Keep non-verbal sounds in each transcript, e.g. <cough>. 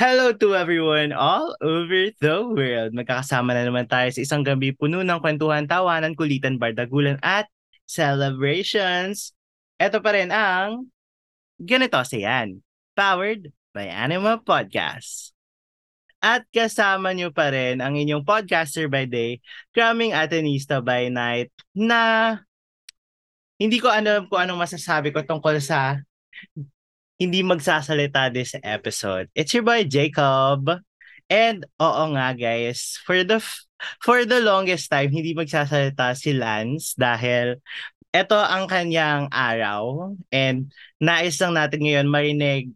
Hello to everyone all over the world. Magkakasama na naman tayo sa isang gabi puno ng kwentuhan, tawanan, kulitan, bardagulan at celebrations. Ito pa rin ang Ganito Siyan, powered by Anima Podcast. At kasama nyo pa rin ang inyong podcaster by day, Cramming Atenista by night, na hindi ko alam kung anong masasabi ko tungkol sa hindi magsasalita this episode. It's your boy Jacob. And oo nga guys, for the for the longest time hindi magsasalita si Lance dahil ito ang kanyang araw and nais lang natin ngayon marinig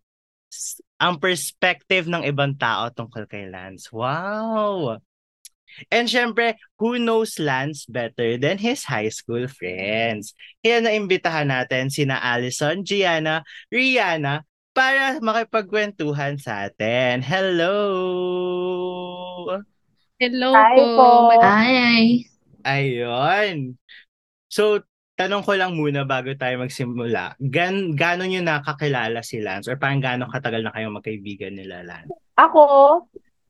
ang perspective ng ibang tao tungkol kay Lance. Wow! And syempre, who knows Lance better than his high school friends? Kaya naimbitahan natin sina Allison, Gianna, Rihanna para makipagkwentuhan sa atin. Hello! Hello Hi po. po. Hi. Ayun. So, tanong ko lang muna bago tayo magsimula. Gan gaano nyo nakakilala si Lance? Or parang gaano katagal na kayong magkaibigan nila, Lance? Ako,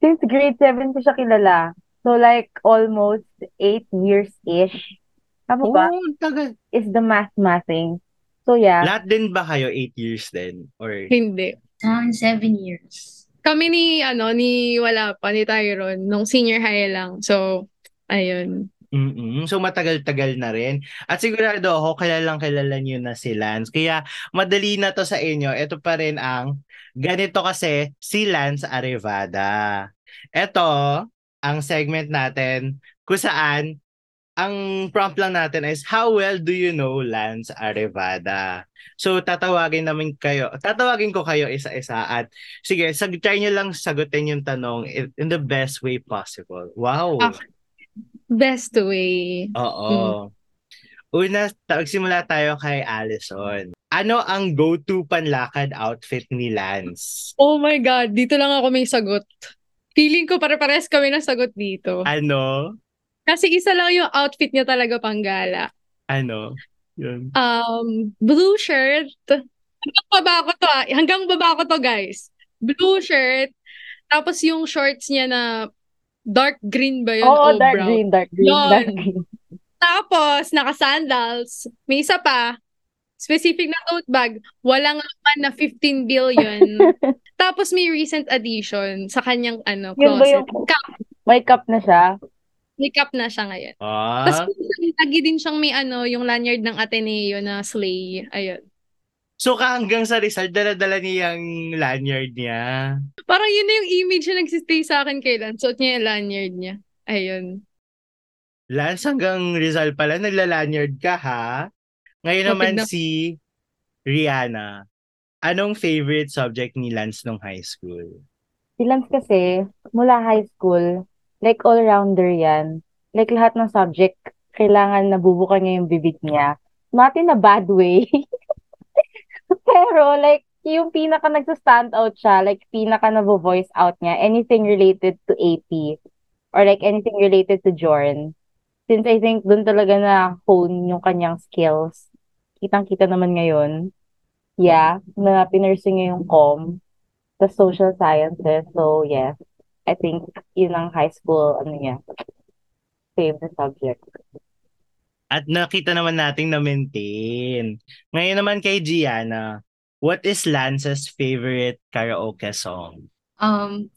since grade 7 ko siya kilala. So like almost 8 years-ish. Tama ba? Oh, tagal. Is the math-mathing. So yeah. Lahat din ba kayo 8 years din? Or Hindi. Sa akin, seven years. Kami ni, ano, ni wala pa, ni Tyron, nung senior high lang. So, ayun. mm So matagal-tagal na rin. At sigurado ako kilalang kilala niyo na si Lance. Kaya madali na to sa inyo. Ito pa rin ang ganito kasi si Lance Arevada. Ito ang segment natin kung saan ang prompt lang natin is how well do you know Lance Arevada? So tatawagin namin kayo, tatawagin ko kayo isa-isa at sige, sag try niyo lang sagutin yung tanong in, the best way possible. Wow. Okay. Best way. Oo. Una, magsimula tayo kay Allison. Ano ang go-to panlakad outfit ni Lance? Oh my God, dito lang ako may sagot. Feeling ko pare-pares kami ng sagot dito. Ano? Kasi isa lang yung outfit niya talaga panggala. Ano? Yun. Um, blue shirt. Hanggang baba ko to ah. Hanggang baba ko to guys. Blue shirt. Tapos yung shorts niya na dark green ba yun? Oo, o dark brown? green, dark green, Yun. dark green. Tapos, naka-sandals. May isa pa, specific na tote bag, walang laman na 15 billion. <laughs> Tapos may recent addition sa kanyang ano, Yun closet. yung- Cup. May cup na siya. May cup na siya ngayon. Ah, Tapos lagi din siyang may ano, yung lanyard ng Ateneo na slay. Ayun. so ka hanggang sa Rizal, dala-dala niya yung lanyard niya. Parang yun na yung image na nagsistay sa akin kay Lance. Suot niya yung lanyard niya. Ayun. Lance, hanggang Rizal pala, nagla-lanyard ka ha? Ngayon naman na- si Rihanna. Anong favorite subject ni Lance nung high school? Si Lance kasi, mula high school, like all-rounder yan. Like lahat ng subject, kailangan nabubuka niya yung bibig niya. Not in a bad way. <laughs> Pero like, yung pinaka nagsa-stand out siya, like pinaka nabo-voice out niya, anything related to AP or like anything related to Jorn. Since I think doon talaga na hone yung kanyang skills. Kitang-kita naman ngayon. Yeah, na pinursue niya yung com, the social sciences. So, yes, I think yun ang high school, ano niya, favorite subject. At nakita naman nating na-maintain. Ngayon naman kay Gianna, what is Lance's favorite karaoke song? Um,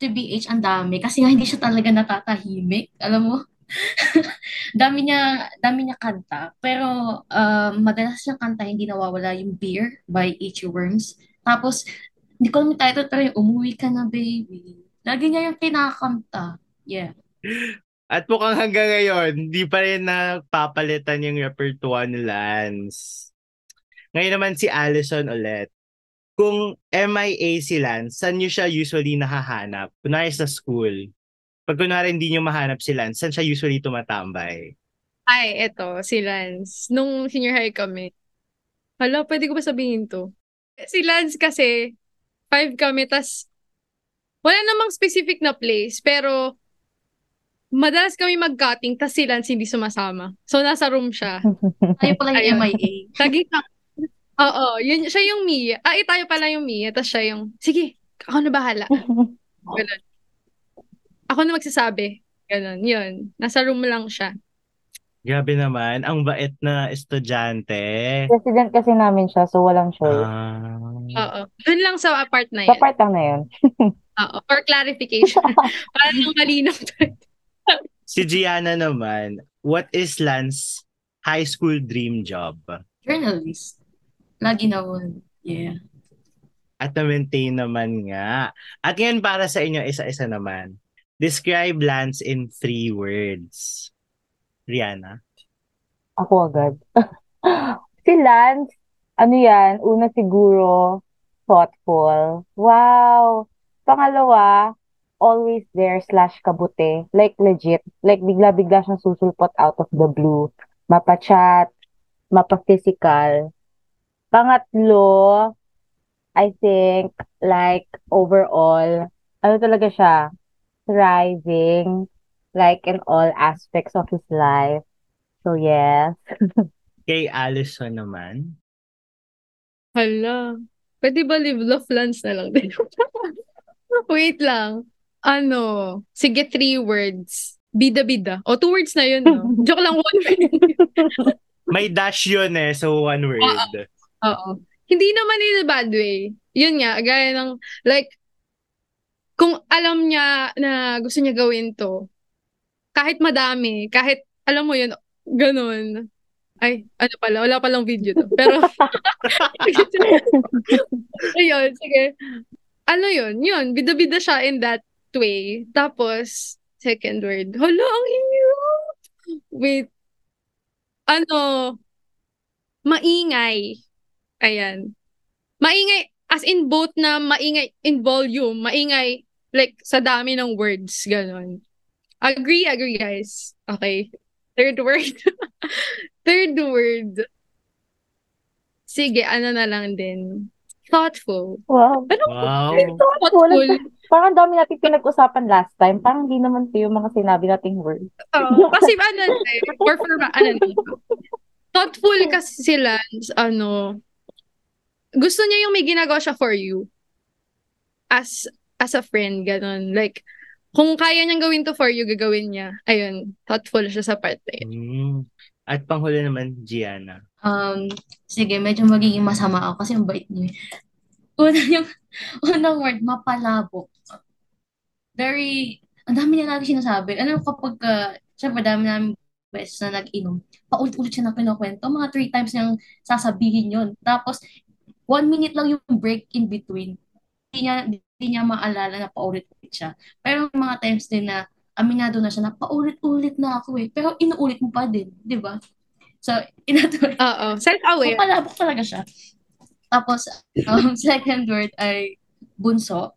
to BH, ang dami. Kasi nga hindi siya talaga natatahimik. Alam mo? <laughs> dami niya, dami niya kanta. Pero um, madalas siyang kanta, hindi nawawala yung Beer by H.U. Worms. Tapos, hindi ko alam title, pero yung Umuwi Ka Na Baby. Lagi niya yung kinakanta. Yeah. At mukhang hanggang ngayon, hindi pa rin napapalitan yung repertoire ni Lance. Ngayon naman si Allison ulit. Kung MIA si Lance, saan nyo siya usually nahahanap? Kunwari sa school. Pag kunwari hindi nyo mahanap si Lance, saan siya usually tumatambay? Ay, eto, si Lance. Nung senior high kami. Hala, pwede ko ba sabihin to? Si Lance kasi, five kami, tas wala namang specific na place, pero madalas kami mag-cutting, tas si Lance hindi sumasama. So, nasa room siya. <laughs> Tayo pala yung. MIA. Lagi ka. Oo, yun, siya yung Mia. Ah, eh, tayo pala yung Mia, tas siya yung, sige, ako na bahala. Ganun. <laughs> Ako na magsasabi. Ganun, yun. Nasa room lang siya. Grabe naman, ang bait na estudyante. President kasi namin siya, so walang choice. Ah. Oo. Doon lang sa apart na Sa yan. part lang na yun. <laughs> Oo. For clarification. <laughs> Para lang malinaw. Si Gianna naman, what is Lance high school dream job? Journalist. Lagi na one. Yeah. At na-maintain naman nga. At ngayon para sa inyo, isa-isa naman. Describe Lance in three words. Rihanna? Ako agad. <laughs> si Lance, ano yan, una siguro, thoughtful. Wow! Pangalawa, always there slash kabute. Like legit. Like bigla-bigla siyang susulpot out of the blue. Mapa-chat, mapa-physical. Pangatlo, I think, like, overall, ano talaga siya? Thriving, like, in all aspects of his life. So, yes. <laughs> Kay Allison naman? Hala. Pwede ba live love Lance na lang din? <laughs> Wait lang. Ano? Sige, three words. Bida-bida. O, two words na yun, no? <laughs> Joke lang, one word. May dash yun eh, so one word. Oo. Hindi naman in a bad way. Yun nga, gaya ng, like, kung alam niya na gusto niya gawin to, kahit madami, kahit, alam mo yun, ganun. Ay, ano pala, wala palang video to. Pero, <laughs> ayun, sige. Ano yun? Yun, bida-bida siya in that way. Tapos, second word, hala, ang hirap. Wait. Ano, maingay. Ayan. Maingay, as in both na maingay in volume, maingay like sa dami ng words, ganon. Agree, agree guys. Okay. Third word. <laughs> Third word. Sige, ano na lang din. Thoughtful. Wow. Ano? Wow. Thoughtful. Thoughtful. Parang dami natin pinag-usapan last time. Parang hindi naman ito yung mga sinabi nating words. Oo. <laughs> kasi ano, eh, for, for, ano, thoughtful kasi sila, ano, gusto niya yung may ginagawa siya for you. As, as a friend, ganun. Like, kung kaya niyang gawin to for you, gagawin niya. Ayun, thoughtful siya sa part na yun. Mm. At panghuli naman, Gianna. Um, sige, medyo magiging masama ako kasi ang bait niyo. Una yung, <laughs> unang word, mapalabok. Very, ang dami niya lagi sinasabi. Ano kapag, uh, syempre dami namin beses na nag-inom, paulit-ulit siya na kinukwento. Mga three times niyang sasabihin yun. Tapos, one minute lang yung break in between. Hindi niya, niya maalala na paulit-ulit siya. Pero mga times din na aminado na siya na paulit-ulit na ako eh. Pero inuulit mo pa din, di ba? So, <laughs> inatuloy. Oo, self-aware. Mapalabok talaga siya. Tapos, um, <laughs> second word ay bunso.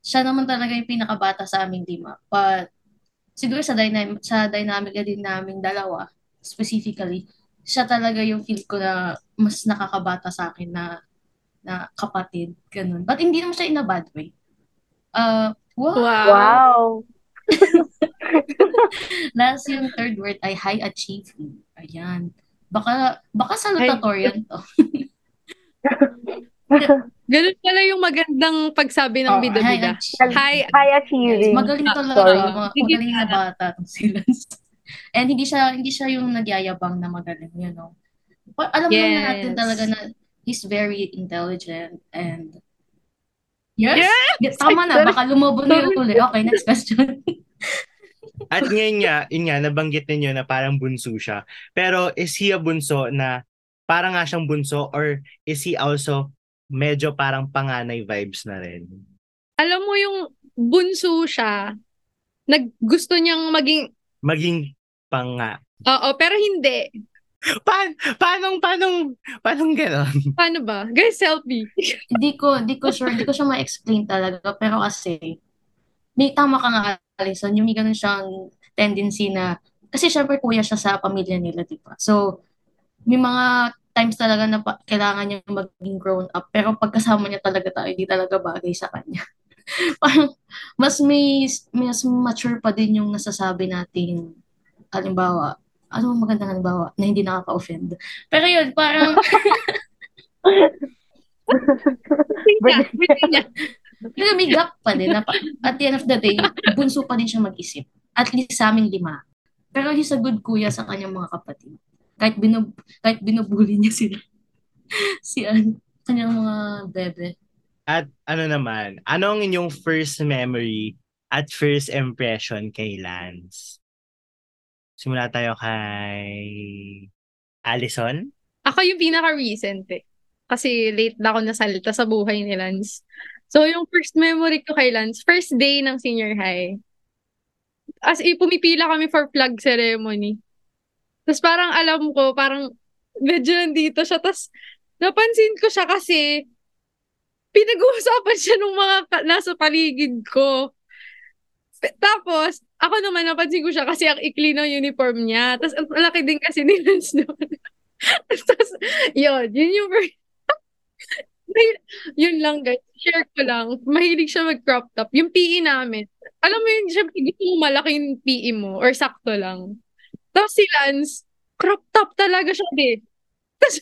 Siya naman talaga yung pinakabata sa aming lima. But, siguro sa, dynam sa dynamic din naming dalawa, specifically, siya talaga yung feel ko na mas nakakabata sa akin na na kapatid, ganun. But hindi naman siya in a bad way. Uh, wow. Wow. Wow. <laughs> Last yung third word ay high achieving. Ayan. Baka, baka salutatorian to. <laughs> Ganun pala yung magandang pagsabi ng Oh, bida-bida. high Hi, High Yes, achieving. magaling Ah, talaga. sorry. ma- Magaling na bata tong si Lance. <laughs> And hindi siya hindi siya yung nagyayabang na magaling, you know. Alam naman natin Yes. talaga na he's very intelligent and Yes? Yes! Tama na, baka lumobo na yung uli. Okay, next question. <laughs> At ngayon nga, yun nga, nabanggit ninyo na parang bunso siya. Pero is he a bunso na parang nga siyang bunso or is he also medyo parang panganay vibes na rin? alam mo yung bunso siya, naggusto niyang maging, Maging panga. oo, pero hindi. Pa paano, paano, paano ganon? Paano ba? Guys, selfie. <laughs> Hindi ko, hindi ko sure, hindi ko siya ma-explain talaga. Pero kasi, may tama ka nga, Alison, yung may ganun siyang tendency na, kasi syempre kuya siya sa pamilya nila, di ba? So, may mga times talaga na pa, kailangan niya maging grown up. Pero pagkasama niya talaga tayo, hindi talaga bagay sa kanya. <laughs> parang mas may mas mature pa din yung nasasabi nating halimbawa ano ang magandang halimbawa na hindi nakaka-offend. Pero yun, parang <laughs> niya. Pero may gap pa din. Na, at the end of the day, bunso pa din siya mag-isip. At least sa aming lima. Pero he's a good kuya sa kanyang mga kapatid. Kahit, binub kahit binubuli niya sila. <laughs> si ano, kanyang mga bebe. At ano naman, ano ang inyong first memory at first impression kay Lance? Simula tayo kay Allison. Ako yung pinaka-recent eh. Kasi late na ako nasalita sa buhay ni Lance. So, yung first memory ko kay Lance, first day ng senior high. As in, pumipila kami for flag ceremony. Tapos parang alam ko, parang medyo nandito siya. Tapos napansin ko siya kasi pinag-uusapan siya ng mga nasa paligid ko. Tapos, ako naman napansin ko siya kasi ang ikli ng uniform niya. Tapos, ang laki din kasi ni Lance doon. <laughs> Tapos, yun, yun yung first. <laughs> Yun lang guys, share ko lang. Mahilig siya mag-crop top. Yung PE namin, alam mo yun, syempre gusto mo malaki yung PE mo or sakto lang. Tapos si Lance, crop top talaga siya din. Tapos,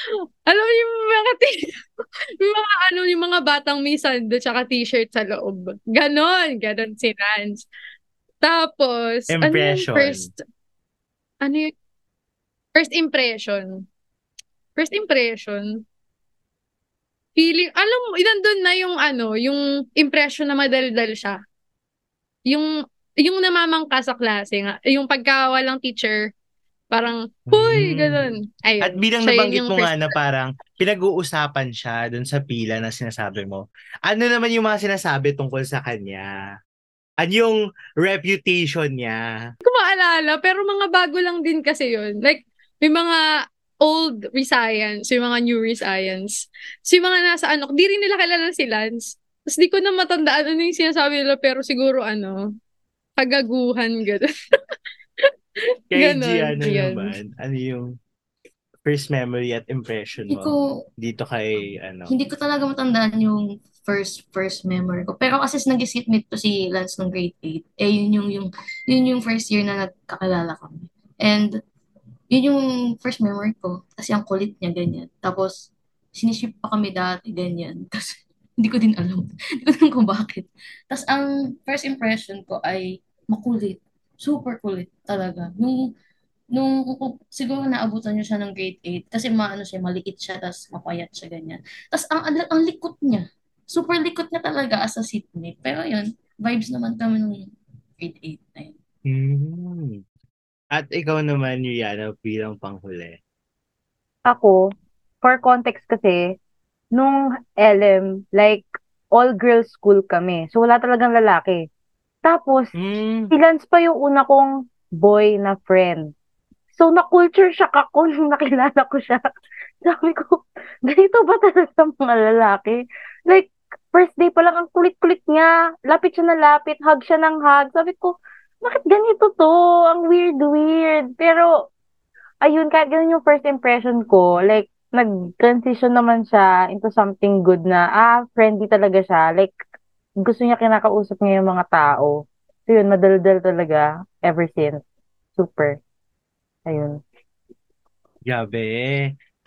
<laughs> alam mo yung mga t- <laughs> yung mga ano, yung mga batang may sando tsaka t-shirt sa loob. Ganon, ganon si Lance. Tapos, ano yung Impression. first, ano yung, first impression? First impression, feeling, alam mo, nandun na yung ano, yung impression na madaldal siya. Yung, yung namamangka sa klase nga, yung pagka walang teacher, parang, huy, Mm. ganun. Ayun. At bilang nabanggit mo nga na parang pinag-uusapan siya dun sa pila na sinasabi mo, ano naman yung mga sinasabi tungkol sa kanya? Ano yung reputation niya? Hindi ko maalala, pero mga bago lang din kasi yun. Like, may mga old Rescience, yung mga new Rescience. So, yung mga nasa ano, di rin nila kilala si Lance. Tapos di ko na matandaan ano yung sinasabi nila, pero siguro ano, kagaguhan, gano'n. <laughs> Kay Ganon, G, ano yun. naman? Ano yung first memory at impression Hindi mo ko, dito kay, ano? hindi ko talaga matandaan yung first first memory ko. Pero kasi nag-seatmate to si Lance nung grade 8. Eh, yun yung, yung, yun yung first year na nagkakilala kami. And, yun yung first memory ko. Kasi ang kulit niya, ganyan. Tapos, siniship pa kami dati, ganyan. <laughs> Tapos, hindi ko din alam. Hindi ko din kung bakit. Tapos, ang first impression ko ay makulit. Super kulit talaga. Nung, nung siguro naabutan niyo siya ng grade 8 kasi maano siya, maliit siya, tapos mapayat siya, ganyan. Tapos, ang, ang, ang likot niya. Super likot niya talaga as a seatmate. Pero yun, vibes naman kami nung grade 8 na yun. Hmm. At ikaw naman, Yuliana, bilang panghuli. Ako, for context kasi, nung LM, like, all-girls school kami. So, wala talagang lalaki. Tapos, Hmm. si Lance pa yung una kong boy na friend. So, na-culture shock ako nung nakilala ko siya. <laughs> Sabi ko, ganito ba talaga mga lalaki? Like, first day pa lang, ang kulit-kulit niya. Lapit siya na lapit, hug siya ng hug. Sabi ko, bakit ganito to? Ang weird-weird. Pero, ayun, kahit ganun yung first impression ko, like, nag-transition naman siya into something good na, ah, friendly talaga siya. Like, gusto niya kinakausap niya yung mga tao. So yun, madaldal talaga ever since. Super. Ayun. Grabe.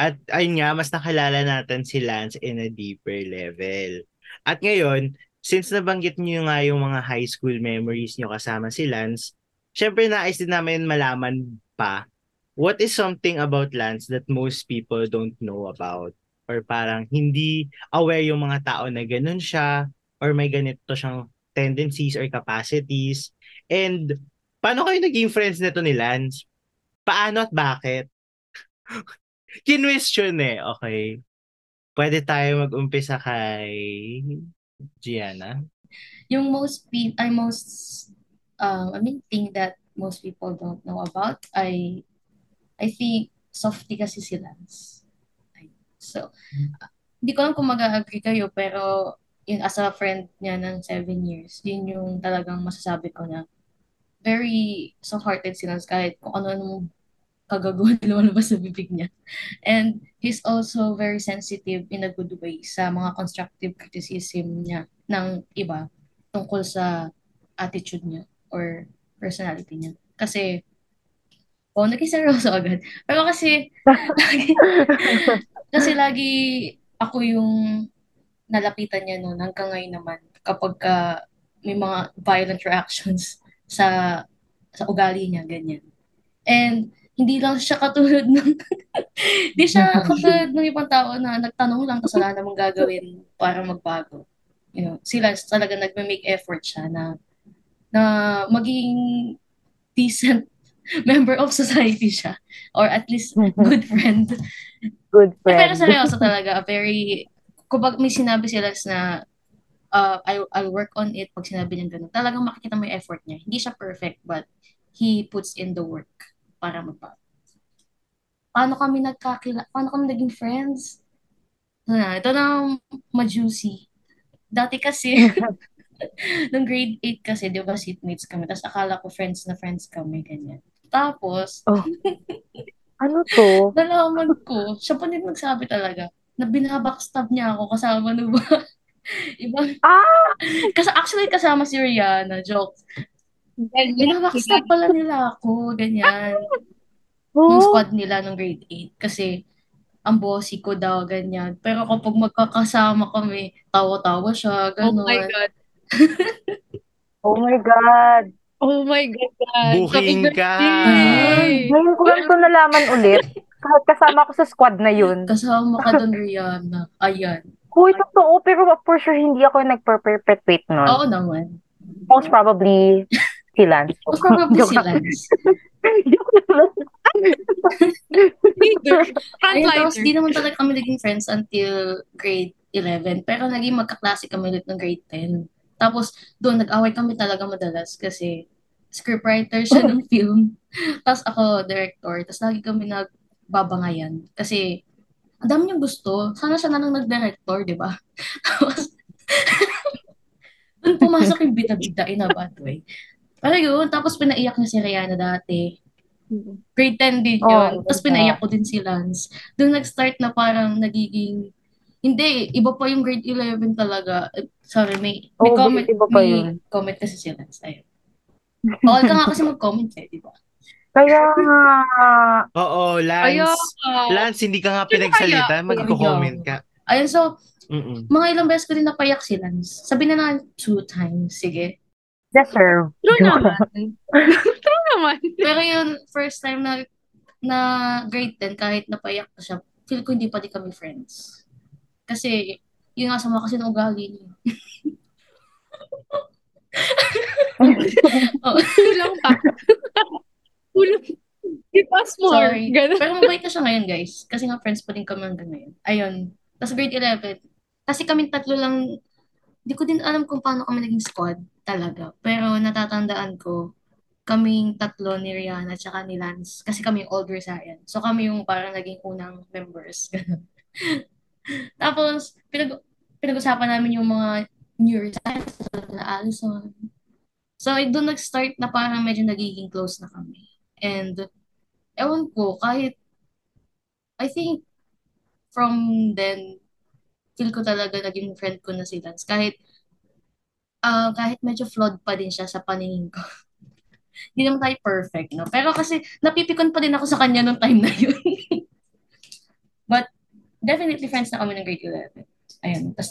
At ayun nga, mas nakilala natin si Lance in a deeper level. At ngayon, since nabanggit niyo nga yung mga high school memories niyo kasama si Lance, syempre nais din namin malaman pa, what is something about Lance that most people don't know about? Or parang hindi aware yung mga tao na ganun siya, or may ganito siyang tendencies or capacities. And paano kayo naging friends nito ni Lance? Paano at bakit? <laughs> Kinwestiyon eh. Okay. Pwede tayo mag-umpisa kay Gianna. Yung most, pe- I most, um, I mean, thing that most people don't know about, I, I think, softy kasi si Lance. So, hindi ko lang kung mag-agree kayo, pero yun, as a friend niya ng seven years, yun yung talagang masasabi ko na very soft-hearted si Lance kahit kung ano-ano kagaguhan lumalabas <laughs> sa bibig niya. And he's also very sensitive in a good way sa mga constructive criticism niya ng iba tungkol sa attitude niya or personality niya. Kasi, oh, naging seryoso agad. Pero kasi, <laughs> <laughs> kasi lagi ako yung nalapitan niya noon hanggang ngayon naman kapag ka may mga violent reactions <laughs> sa sa ugali niya, ganyan. And hindi lang siya katulad ng <laughs> hindi siya <laughs> katulad ng ibang tao na nagtanong lang tapos wala namang gagawin para magbago. You know, sila talaga nagme-make effort siya na na maging decent member of society siya or at least good friend. Good Eh, pero friend. seryoso talaga, very kubag may sinabi sila na uh, I, I'll work on it pag sinabi niya ganun. Talagang makikita mo yung effort niya. Hindi siya perfect but he puts in the work para magbago. Paano kami nagkakila, paano kami naging friends? Ito na, ito na ma-juicy. Dati kasi, <laughs> nung grade 8 kasi, di ba, seatmates kami. Tapos akala ko friends na friends kami, ganyan. Tapos, Oh. <laughs> Ano to? nalaman ko, siya pa din nagsabi talaga, na binabackstab niya ako kasama no ba? Ibang, Ah! kasi actually kasama si Rihanna, joke. Binabackstab pala nila ako, ganyan. <laughs> Nung Oh, squad nila nung grade 8. Kasi, ang bossy ko daw, ganyan. Pero kapag magkakasama kami, tawa-tawa siya, Oh my gano'n. God. <laughs> oh my God. Oh my God. Booking ka. Ngayon ko lang ito nalaman ulit. <laughs> Kahit kasama ko sa squad na yun. Kasama ka doon, Rihanna. Ayan. Huy, totoo. Pero for sure, hindi ako nagper-perpetuate nun. Oo naman. Most probably, si Lance. Most probably si. Lance. <laughs> Joke lang. Tapos di naman talaga kami naging friends until grade 11. Pero naging magkaklase kami ulit ng grade 10. Tapos doon nag-away kami talaga madalas kasi scriptwriter siya <laughs> ng film. Tapos ako director. Tapos lagi kami nagbabangayan. Kasi ang dami niyang gusto. Sana siya na lang nag-director, di ba? <laughs> Tapos doon pumasok yung bida-bida in a bad way. Pero yun, tapos pinaiyak niya si Rihanna dati. Grade 10 din Oh, yun. iba Tapos pinaiyak ko din si Lance. Doon nag-start na parang nagiging, hindi, iba pa yung grade 11 talaga. Eh, Sorry, may, may Oo, comment, iba pa may yun. comment kasi si Lance. Ayun. Bawal ka nga kasi mag-comment eh, di ba? Kaya nga. <laughs> Oo, Kaya, Lance. Lance, hindi ka nga pinagsalita. Magko-comment ka. Ayun, so, Mm-mm. mga ilang beses ko din napayak si Lance. Sabi na lang two times, sige. Deserve. True lang. naman. <laughs> True naman. Pero yun, first time na na grade 10, kahit napayak ko siya, feel ko hindi pa din kami friends. Kasi, yun nga sama kasi ng ugali niya. <laughs> Oh, Kulang pa. Kulang. Give us more. sorry. Ganun. Pero mabait na siya ngayon, guys. Kasi nga friends pa din kami hanggang ngayon. Ayun. Tapos grade 11, kasi kami tatlo lang, hindi ko din alam kung paano kami naging squad talaga. Pero natatandaan ko, kaming tatlo ni Rihanna at ni Lance. Kasi kami yung older science. So kami yung parang naging unang members. <laughs> Tapos, pinag pinag-usapan namin yung mga neuroscience na Allison. So, doon nag-start na parang medyo nagiging close na kami. And, ewan ko, kahit, I think, from then, feel ko talaga naging friend ko na si Lance. Kahit, ah kahit medyo flawed pa din siya sa paningin ko. <laughs> Hindi naman tayo perfect, no? Pero kasi, napipikon pa din ako sa kanya nung time na yun. <laughs> But, definitely friends na kami ng grade 11. Ayun. Tapos,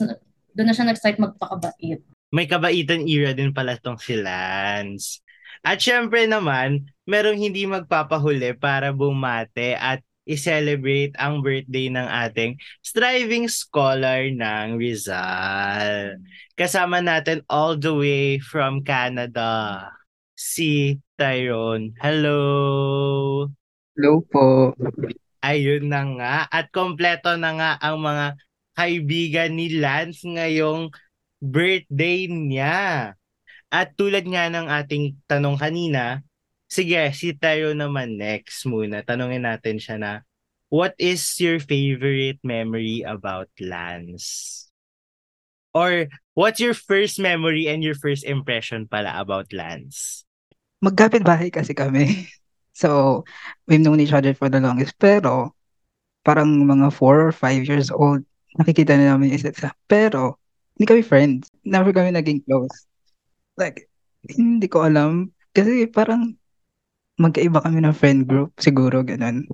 doon na siya nag-start magpakabait. May kabaitan era din pala tong si Lance. At syempre naman, merong hindi magpapahuli para bumate at i-celebrate ang birthday ng ating striving scholar ng Rizal. Kasama natin all the way from Canada, si Tyrone. Hello! Hello po. Ayun na nga. At kompleto na nga ang mga kaibigan ni Lance ngayong birthday niya. At tulad nga ng ating tanong kanina, sige, si Tayo naman next muna. Tanungin natin siya na, what is your favorite memory about Lance? Or what's your first memory and your first impression pala about Lance? Magkapit bahay kasi kami. <laughs> So, we've known each other for the longest. Pero, parang mga 4 or 5 years old, nakikita na namin isa't isa. Pero, hindi kami friends. Never kami naging close. Like, hindi ko alam. Kasi parang magkaiba kami ng friend group. Siguro, ganun.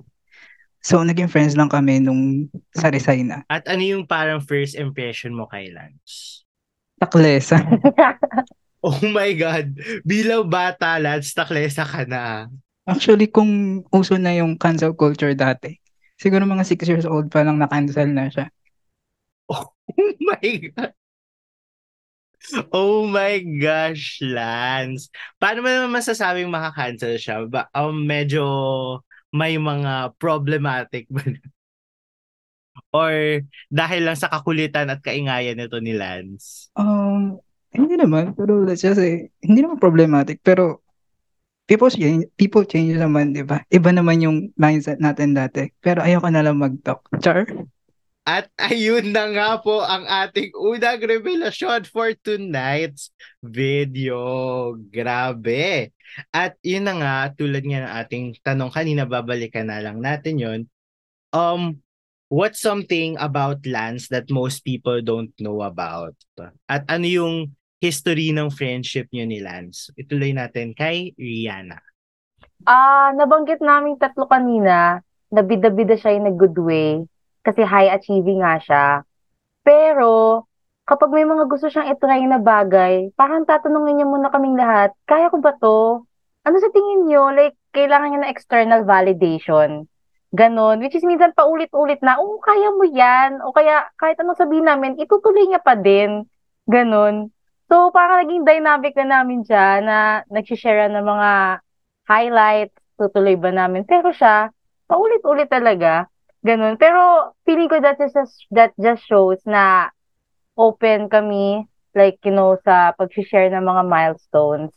So, naging friends lang kami nung sa Rizay na. At ano yung parang first impression mo kay Lance? Taklesa. <laughs> oh my God! Bilang bata, Lance, taklesa ka na. Actually, kung uso na yung cancel culture dati, siguro mga 6 years old pa lang na-cancel na siya. <laughs> Oh my God! Oh my gosh, Lance. Paano mo naman masasabing makakancel siya? Ba, um, medyo may mga problematic ba? Or dahil lang sa kakulitan at kaingayan nito ni Lance? Um, hindi naman. Pero let's just say, hindi naman problematic. Pero people change, people change naman, di ba? Iba naman yung mindset natin dati. Pero ayoko na lang mag-talk. Char? At ayun na nga po ang ating unang revelasyon for tonight's video. Grabe. At yun na nga, tulad nga ng ating tanong kanina, babalikan na lang natin yon. Um, what's something about Lance that most people don't know about? At ano yung history ng friendship niyo ni Lance? Ituloy natin kay Rihanna. Ah, nabanggit namin tatlo kanina, nabida-bida siya in a good way kasi high achieving nga siya. Pero, kapag may mga gusto siyang itry na bagay, parang tatanungin niya muna kaming lahat, kaya ko ba to? Ano sa tingin niyo? Like, kailangan niya ng external validation. Ganon. Which is minsan paulit-ulit na, oo, kaya mo yan. O kaya, kahit anong sabihin namin, itutuloy niya pa din. Ganon. So, parang naging dynamic na namin siya na nagsishare ng mga highlights, tutuloy ba namin. Pero siya, paulit-ulit talaga. Ganun. Pero feeling ko that just, that just shows na open kami, like, you know, sa pag-share ng mga milestones.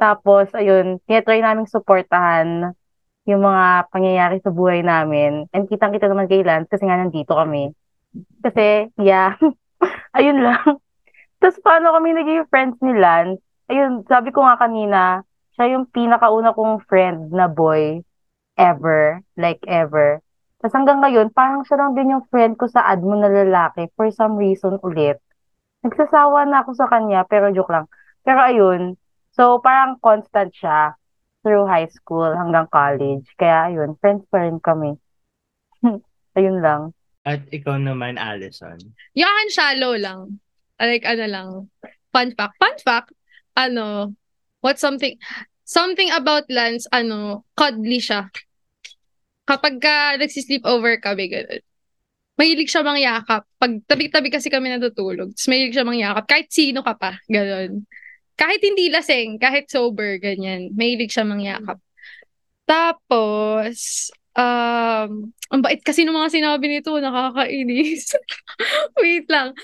Tapos, ayun, tinatry namin supportahan yung mga pangyayari sa buhay namin. And kitang-kita naman kay Lance kasi nga nandito kami. Kasi, yeah, <laughs> ayun lang. Tapos, paano kami naging friends ni Lance? Ayun, sabi ko nga kanina, siya yung pinakauna kong friend na boy ever, like ever. Tapos hanggang ngayon, parang siya lang din yung friend ko sa admo na lalaki for some reason ulit. Nagsasawa na ako sa kanya, pero joke lang. Pero ayun, so parang constant siya through high school hanggang college. Kaya ayun, friends pa rin kami. <laughs> ayun lang. At ikaw naman, Allison? Yakan shallow lang. Like, ano lang. Fun fact. Fun fact, ano, what something, something about Lance, ano, cuddly siya kapag ka nagsisleep over kami, ganun. Mahilig siya mangyakap. Pag tabi-tabi kasi kami natutulog, tapos mahilig siya mangyakap. Kahit sino ka pa, ganun. Kahit hindi lasing, kahit sober, ganyan. Mahilig siya mangyakap. Tapos, um, ang bait kasi ng mga sinabi nito, nakakainis. <laughs> Wait lang.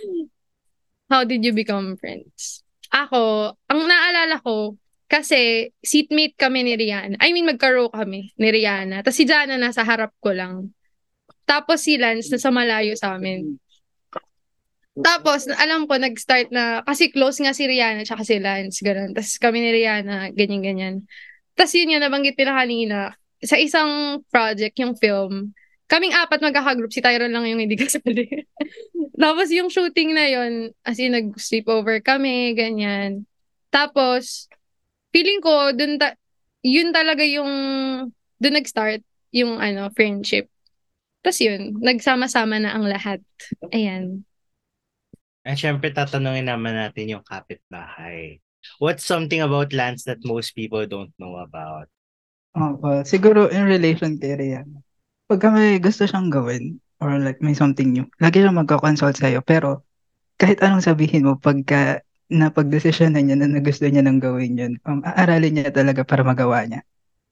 How did you become friends? Ako, ang naalala ko, kasi seatmate kami ni Rihanna. I mean, magkaro kami ni Rihanna. Tapos si Jana nasa harap ko lang. Tapos si Lance nasa malayo sa amin. Tapos, alam ko, nag-start na, kasi close nga si Rihanna tsaka si Lance, ganun. Tapos kami ni Rihanna, ganyan-ganyan. Tapos yun nga, nabanggit nila kanina, sa isang project, yung film, kaming apat magkakagroup, si Tyron lang yung hindi kasali. <laughs> Tapos yung shooting na yun, as in, nag-sleepover kami, ganyan. Tapos, feeling ko, dun ta- yun talaga yung, dun nag-start yung ano, friendship. Tapos yun, nagsama-sama na ang lahat. Ayan. At syempre, tatanungin naman natin yung kapitbahay. What's something about Lance that most people don't know about? Oh, well, siguro in relation kay Rihanna. Pagka may gusto siyang gawin, or like may something new, lagi siya magka-consult sa'yo. Pero kahit anong sabihin mo, pagka na pagdesisyon na niya na gusto niya nang gawin yun, um, aaralin niya talaga para magawa niya.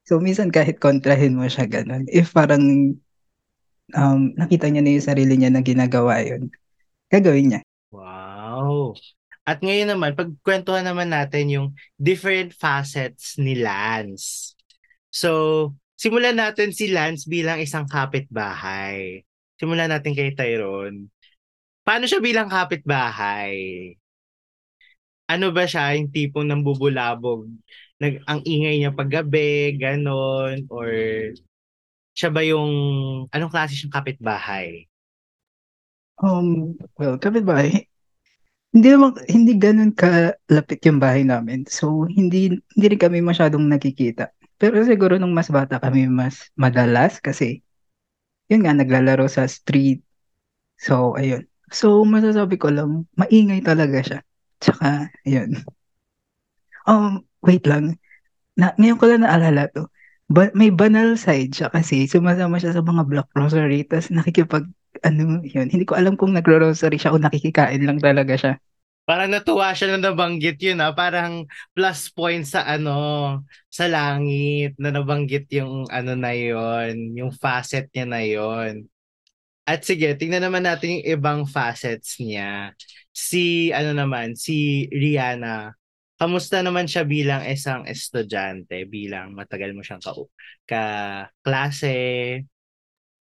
So, minsan kahit kontrahin mo siya ganun, if parang um, nakita niya na yung sarili niya na ginagawa yun, gagawin niya. Wow! At ngayon naman, pagkwentuhan naman natin yung different facets ni Lance. So, simulan natin si Lance bilang isang kapitbahay. Simulan natin kay Tyrone. Paano siya bilang kapitbahay? Ano ba siya, yung tipong nambubulabog nag, ang ingay niya paggabi, ganon, or siya ba yung, anong klase siyang kapitbahay? Um, well, kapitbahay, hindi naman, hindi ganun kalapit yung bahay namin. So, hindi, hindi rin kami masyadong nakikita. Pero siguro nung mas bata kami, mas madalas kasi, yun nga, naglalaro sa street. So, ayun. So, masasabi ko lang, maingay talaga siya. Tsaka, yun. Um, wait lang. Na, ngayon ko lang naalala to. Ba, may banal side siya kasi sumasama siya sa mga block grocery tapos nakikipag ano yun hindi ko alam kung nagro-grocery siya o nakikikain lang talaga siya Parang natuwa siya na nabanggit yun ah. Parang plus point sa ano, sa langit na nabanggit yung ano na yon yung facet niya na yon At sige, tingnan naman natin yung ibang facets niya. Si ano naman, si Rihanna. Kamusta naman siya bilang isang estudyante, bilang matagal mo siyang ka, ka klase?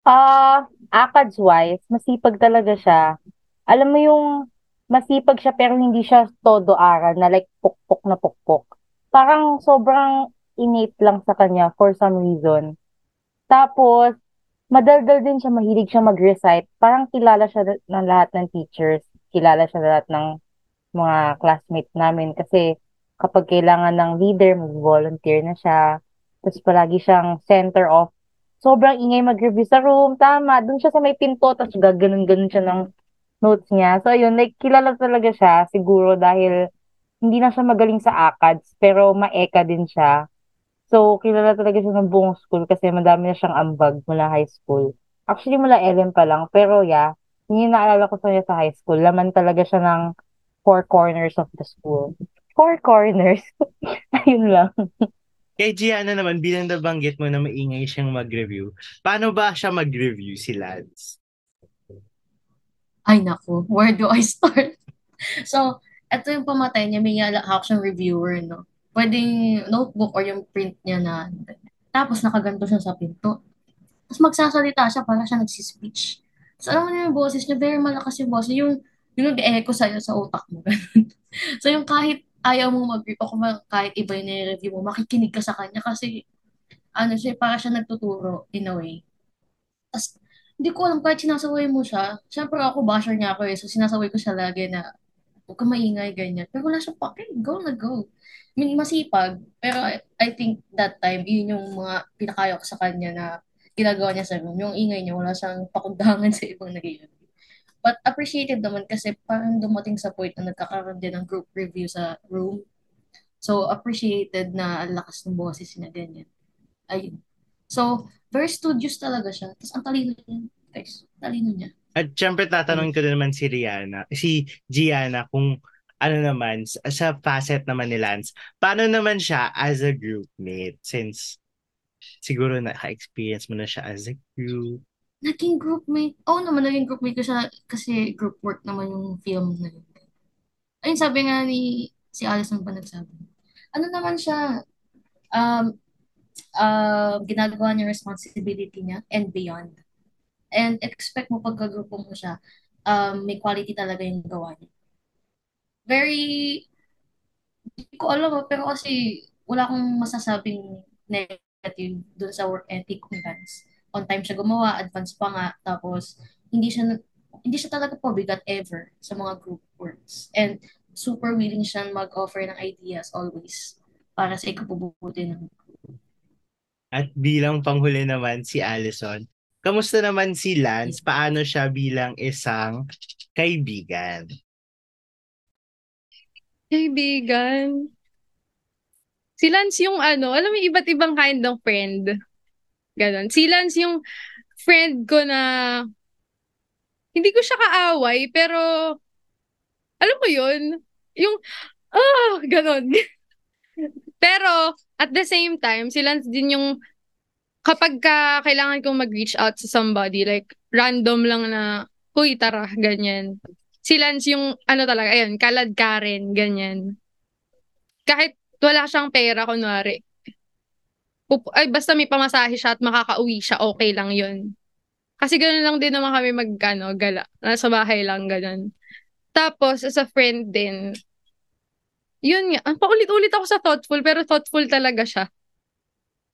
Ah, ACADS wise, masipag talaga siya. Alam mo yung masipag siya pero hindi siya todo aral na like pukpok na pukpok. Parang sobrang innate lang sa kanya for some reason. Tapos, madaldal din siya, mahilig siya mag-recite. Parang kilala siya ng lahat ng teachers. Kilala siya lahat ng mga classmates namin kasi kapag kailangan ng leader, mag-volunteer na siya. Tapos palagi siyang center of sobrang ingay mag-review sa room. Tama, dun siya sa may pinto, tapos gaganon-ganon siya ng notes niya. So, ayun, like, kilala talaga siya, siguro dahil hindi na siya magaling sa ACADS, pero maeka din siya. So, kilala talaga siya ng buong school kasi madami na siyang ambag mula high school. Actually, mula LM pa lang, pero yeah, yung naalala ko sa niya sa high school. Laman talaga siya ng four corners of the school. Four corners? <laughs> ayun lang. Kay Gianna naman, bilang nabanggit mo na maingay siyang mag-review, paano ba siya mag-review si Lads? ay naku, where do I <laughs> start? so, ito yung pamatay niya, may hawak siyang reviewer, no? Pwedeng notebook or yung print niya na, tapos nakaganto siya sa pinto. Tapos magsasalita siya, para siya nagsispeech. So, alam mo yung boses niya, very malakas yung boses. Yung, yung nag-echo sa'yo sa utak mo. <laughs> so, yung kahit ayaw mo mag-review, o kung kahit iba yung nire-review mo, makikinig ka sa kanya kasi, ano siya, para siya nagtuturo in a way. Tapos, hindi ko alam, kahit sinasaway mo siya, syempre ako, basher niya ako eh, so sinasaway ko siya lagi na, huwag ka maingay, ganyan. Pero wala siya pake, go na go. Mean, masipag, pero I, think that time, yun yung mga pinakayo sa kanya na ginagawa niya sa room. Yung ingay niya, wala siyang pakundangan <laughs> sa ibang nag But appreciated naman kasi parang dumating sa point na nagkakaroon din ng group review sa room. So, appreciated na ang lakas ng boses niya, ganyan. Ayun. So, very studious talaga siya. Tapos ang talino niya. Guys, talino niya. At syempre tatanungin ko din naman si Rihanna, si Gianna kung ano naman, sa facet naman ni Lance, paano naman siya as a groupmate? Since siguro naka-experience mo na siya as a group. Naging groupmate? Oo oh, naman, naging groupmate ko siya kasi group work naman yung film na yun. Ayun, sabi nga ni si Alison pa nagsabi. Ano naman siya, um, uh, ginagawa niya responsibility niya and beyond. And expect mo pagkagrupo mo siya, um, may quality talaga yung gawa niya. Very, hindi ko alam pero kasi wala akong masasabing negative dun sa work ethic kung dance. On time siya gumawa, advance pa nga, tapos hindi siya hindi siya talaga pabigat ever sa mga group works. And super willing siya mag-offer ng ideas always para sa ikabubuti ng at bilang panghuli naman si Allison. Kamusta naman si Lance? Paano siya bilang isang kaibigan? Kaibigan? Si Lance yung ano, alam mo iba't ibang kind ng friend. Ganon. Si Lance yung friend ko na hindi ko siya kaaway, pero alam mo yun, yung, ah, ganon. <laughs> pero, at the same time, si Lance din yung kapag ka kailangan kong mag-reach out sa somebody, like random lang na, huy, tara, ganyan. Si Lance yung, ano talaga, ayun, kalad Karen, ganyan. Kahit wala siyang pera, kunwari. Pup- ay, basta may pamasahe siya at makakauwi siya, okay lang yun. Kasi ganoon lang din naman kami mag, ano, gala. Nasa bahay lang, ganun. Tapos, as a friend din, yun nga, ang paulit-ulit ako sa thoughtful, pero thoughtful talaga siya.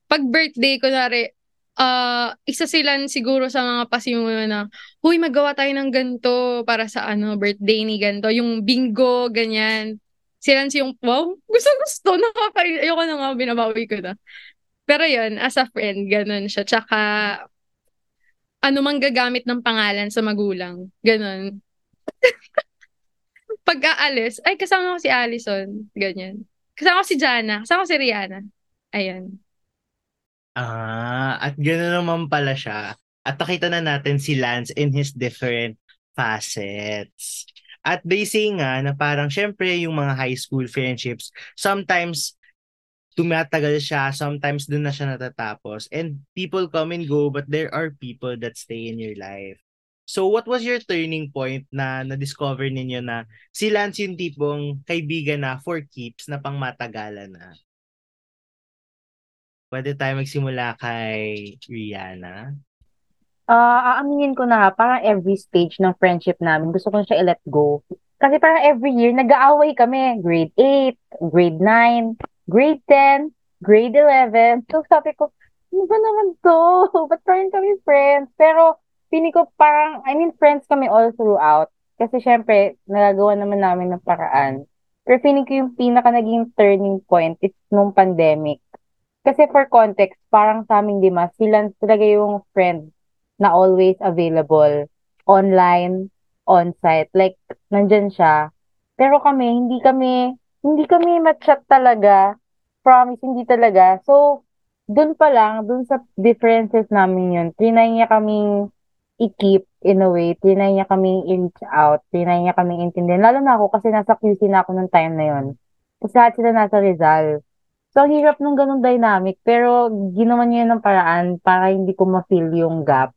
Pag birthday, kunwari, ah isa sila siguro sa mga pasimula na, huy, magawa tayo ng ganito para sa ano, birthday ni ganito. Yung bingo, ganyan. Sila si yung, wow, gusto gusto, <laughs> nakaka, ayoko na nga, binabawi ko na. Pero yun, as a friend, ganun siya. Tsaka, ano mang gagamit ng pangalan sa magulang. Ganun. <laughs> Pag aalis, ay kasama ko si Allison. Ganyan. Kasama ko si Jana. Kasama ko si Rihanna. Ayan. Ah, at gano'n naman pala siya. At nakita na natin si Lance in his different facets. At they say nga na parang syempre yung mga high school friendships, sometimes tumatagal siya, sometimes dun na siya natatapos. And people come and go, but there are people that stay in your life. So what was your turning point na na-discover ninyo na si Lance yung tipong kaibigan na for keeps na pang matagalan na? Pwede tayo magsimula kay Rihanna. Ah, aaminin ko na, parang every stage ng friendship namin, gusto ko siya i-let go. Kasi parang every year, nag-aaway kami. Grade 8, grade 9, grade 10, grade 11. So sabi ko, ano ba naman to? <laughs> Ba't pa rin kami friends? Pero, feeling ko parang, I mean, friends kami all throughout. Kasi syempre, nagagawa naman namin ng paraan. Pero feeling ko yung pinaka naging turning point is nung pandemic. Kasi for context, parang sa aming lima, sila talaga yung friend na always available online, on-site. Like, nandyan siya. Pero kami, hindi kami, hindi kami matchat talaga. Promise, hindi talaga. So, dun pa lang, dun sa differences namin yun, trinay niya kaming i-keep in a way, trinay niya kaming i-reach out, trinay niya kaming intindihan. Lalo na ako kasi nasa QC na ako nung time na yun. Kasi lahat sila nasa Rizal. So, ang hirap nung ganung dynamic, pero ginawa niya yun ng paraan para hindi ko ma-feel yung gap.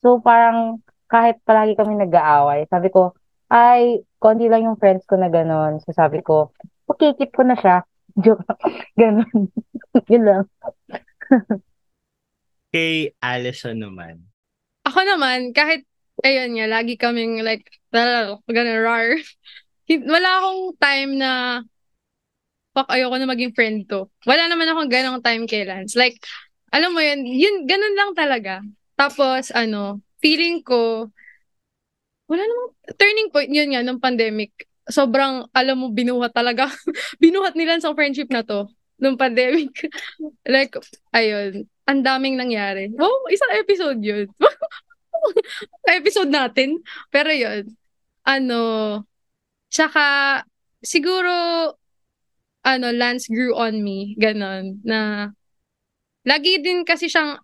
So, parang kahit palagi kami nag-aaway, sabi ko, ay, konti lang yung friends ko na ganun. So, sabi ko, okay, keep ko na siya. <laughs> Joke. ganun. <laughs> Yun lang. Kay Allison naman. Ako naman, kahit, ayun nga, lagi kaming like, gano'n rar. <laughs> Wala akong time na, fuck, ayoko na maging friend to. Wala naman akong ganong time kay Lance. Like, alam mo yun, yun, ganun lang talaga. Tapos, ano, feeling ko, wala namang turning point yun nga nung pandemic. Sobrang, alam mo, binuhat talaga. <laughs> binuhat nila sa friendship na to nung pandemic. <laughs> like, ayun, ang daming nangyari. Wow, isang episode yun. <laughs> episode natin. Pero yun, ano, tsaka, siguro, ano, Lance grew on me, ganon, na, lagi din kasi siyang,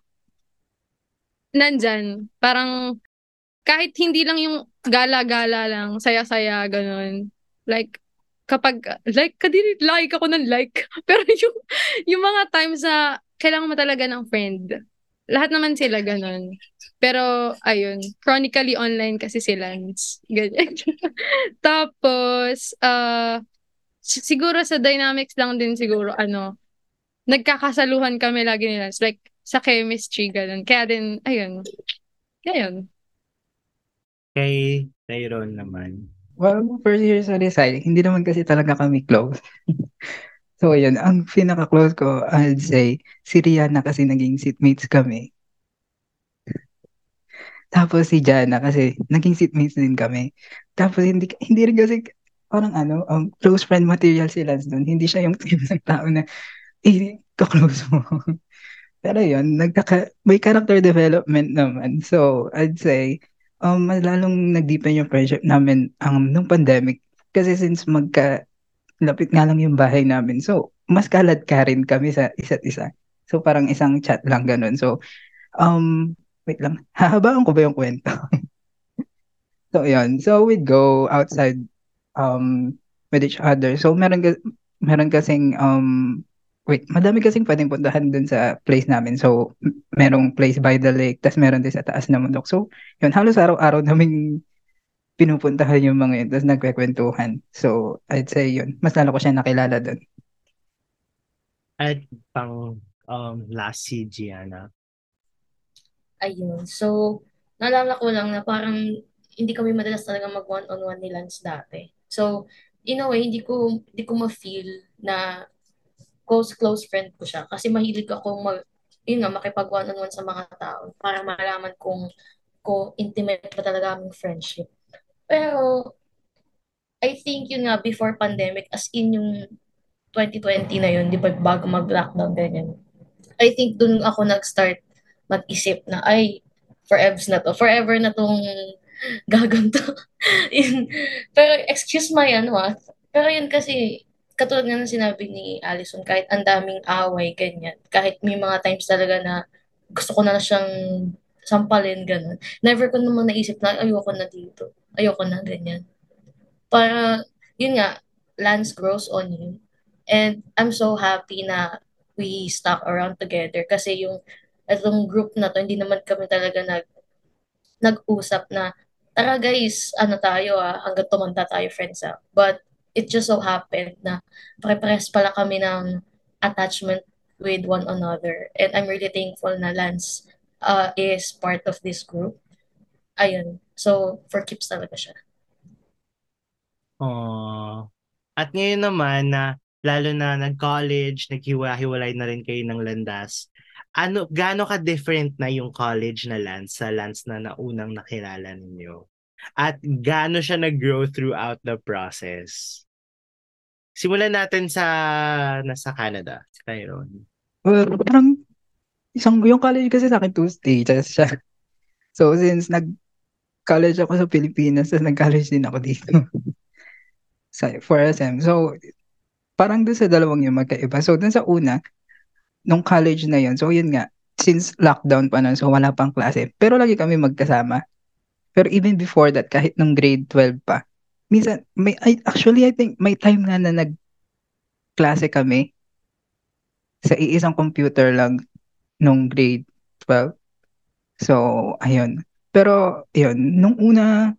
nandyan, parang, kahit hindi lang yung gala-gala lang, saya-saya, ganon. Like, kapag, like, kadiri, like ako ng like. <laughs> Pero yung, yung mga times na kailangan mo talaga ng friend, lahat naman sila ganon. Pero, ayun, chronically online kasi sila. Ganyan. <laughs> Tapos, uh, siguro sa dynamics lang din siguro, ano, nagkakasaluhan kami lagi nila. It's like, sa chemistry, ganun. Kaya din, ayun. Ayun. Kay Tyrone naman. Well, first year sa Rizal, hindi naman kasi talaga kami close. <laughs> so, yun. Ang pinaka-close ko, I'd say, si Rihanna kasi naging seatmates kami. Tapos si Jana kasi naging seatmates din kami. Tapos hindi hindi rin kasi parang ano, um, close friend material si Lance doon. Hindi siya yung <laughs> type ng tao na ka-close mo. <laughs> Pero yun, nagkaka, may character development naman. So, I'd say, um, lalong nag-deepen yung friendship namin um, nung pandemic. Kasi since magka, lapit nga lang yung bahay namin. So, mas kalad ka rin kami sa isa't isa. So, parang isang chat lang ganun. So, um, wait lang. <laughs> Hahabaan ko ba yung kwento? so, yun. So, we'd go outside um, with each other. So, meron, meron kasing um, wait, madami kasing pwedeng puntahan dun sa place namin. So, merong place by the lake, tas meron din sa taas na bundok. So, yun, halos araw-araw naming pinupuntahan yung mga yun, tas nagkwekwentuhan. So, I'd say yun, mas lalo ko siya nakilala dun. At pang um, last si Gianna. Ayun. So, naalala ko lang na parang hindi kami madalas talaga mag one-on-one ni Lance dati. So, in a way, hindi ko, hindi ko ma-feel na close, close friend ko siya. Kasi mahilig ako mag, yun nga, makipag one-on-one sa mga tao para malaman kung ko intimate pa talaga aming friendship. Pero, I think yun nga, before pandemic, as in yung 2020 na yun, di ba, bago mag-lockdown, ganyan. I think dun ako nag-start mag-isip na, ay, forever na to. Forever na tong <laughs> gaganto. Pero, excuse my ano ah. Pero yun kasi, katulad nga ng sinabi ni Allison, kahit ang daming away, ganyan. Kahit may mga times talaga na gusto ko na siyang sampalin, ganun. Never ko naman naisip na ayoko na dito. Ayoko na, ganyan. Para, yun nga, Lance grows on you. And I'm so happy na we stuck around together kasi yung itong group na to, hindi naman kami talaga nag nag-usap na tara guys, ano tayo ah, hanggang tumanda tayo friends ah. But it just so happened na pare-pares pala kami ng attachment with one another. And I'm really thankful na Lance uh, is part of this group. Ayun. So, for keeps talaga siya. Oh. At ngayon naman na lalo na nag-college, naghiwa-hiwalay na rin kayo ng landas. Ano, gaano ka-different na yung college na Lance sa Lance na naunang nakilala ninyo? At gaano siya nag-grow throughout the process? Simulan natin sa nasa Canada, si Tyrone. Well, parang isang, yung college kasi sa akin two stages siya. So, since nag-college ako sa Pilipinas, tapos nag-college din ako dito. <laughs> sa, for SM. So, parang doon sa dalawang yung magkaiba. So, dun sa una, nung college na yun, so yun nga, since lockdown pa nun, so wala pang klase. Pero lagi kami magkasama. Pero even before that, kahit nung grade 12 pa, minsan, may, I, actually, I think may time nga na nag-klase kami sa iisang computer lang nung grade 12. So, ayun. Pero, yun, nung una,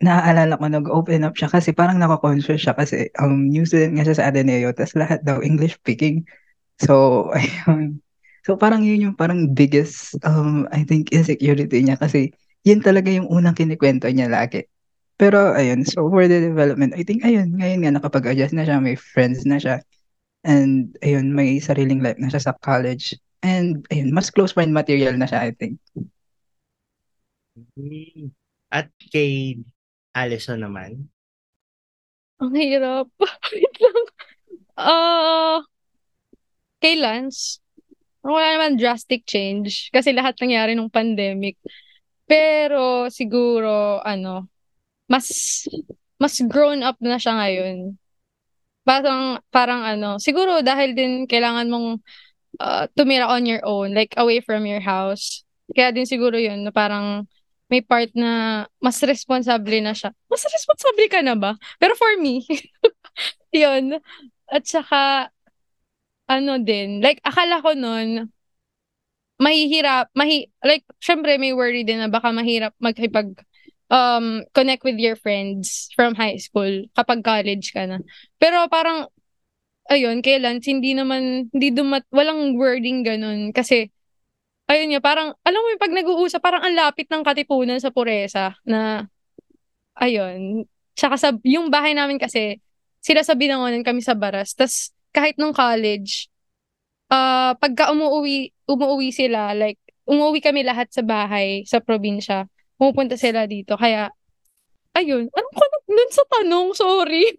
naaalala ko nag-open up siya kasi parang nakakonfuse siya kasi um, new student nga siya sa Ateneo tapos lahat daw English speaking. So, <laughs> ayun. So, parang yun yung parang biggest, um, I think, insecurity niya kasi yun talaga yung unang kinikwento niya lagi. Pero, ayun, so for the development, I think, ayun, ngayon nga nakapag-adjust na siya, may friends na siya. And, ayun, may sariling life na siya sa college. And, ayun, mas close friend material na siya, I think. At kay Allison naman? Ang hirap. <laughs> Wait lang. Uh, kay Lance, wala naman drastic change kasi lahat nangyari nung pandemic. Pero siguro, ano, mas mas grown up na siya ngayon. Parang, parang ano, siguro dahil din kailangan mong uh, tumira on your own, like away from your house. Kaya din siguro yun, na parang may part na mas responsable na siya. Mas responsable ka na ba? Pero for me, <laughs> yun. At saka, ano din, like, akala ko nun, mahihirap, mahi, like, syempre may worry din na baka mahirap maghipag um, connect with your friends from high school kapag college ka na. Pero parang, ayun, kailan, hindi naman, hindi dumat, walang wording ganun. Kasi, ayun nga, parang, alam mo yung pag nag-uusap, parang ang lapit ng katipunan sa Puresa na, ayun, tsaka sa, yung bahay namin kasi, sila sa binangonan kami sa Baras. tas kahit nung college, uh, pagka umuwi, umuwi sila, like, umuwi kami lahat sa bahay, sa probinsya, pumupunta sila dito. Kaya, ayun, ano ka nun sa tanong? Sorry.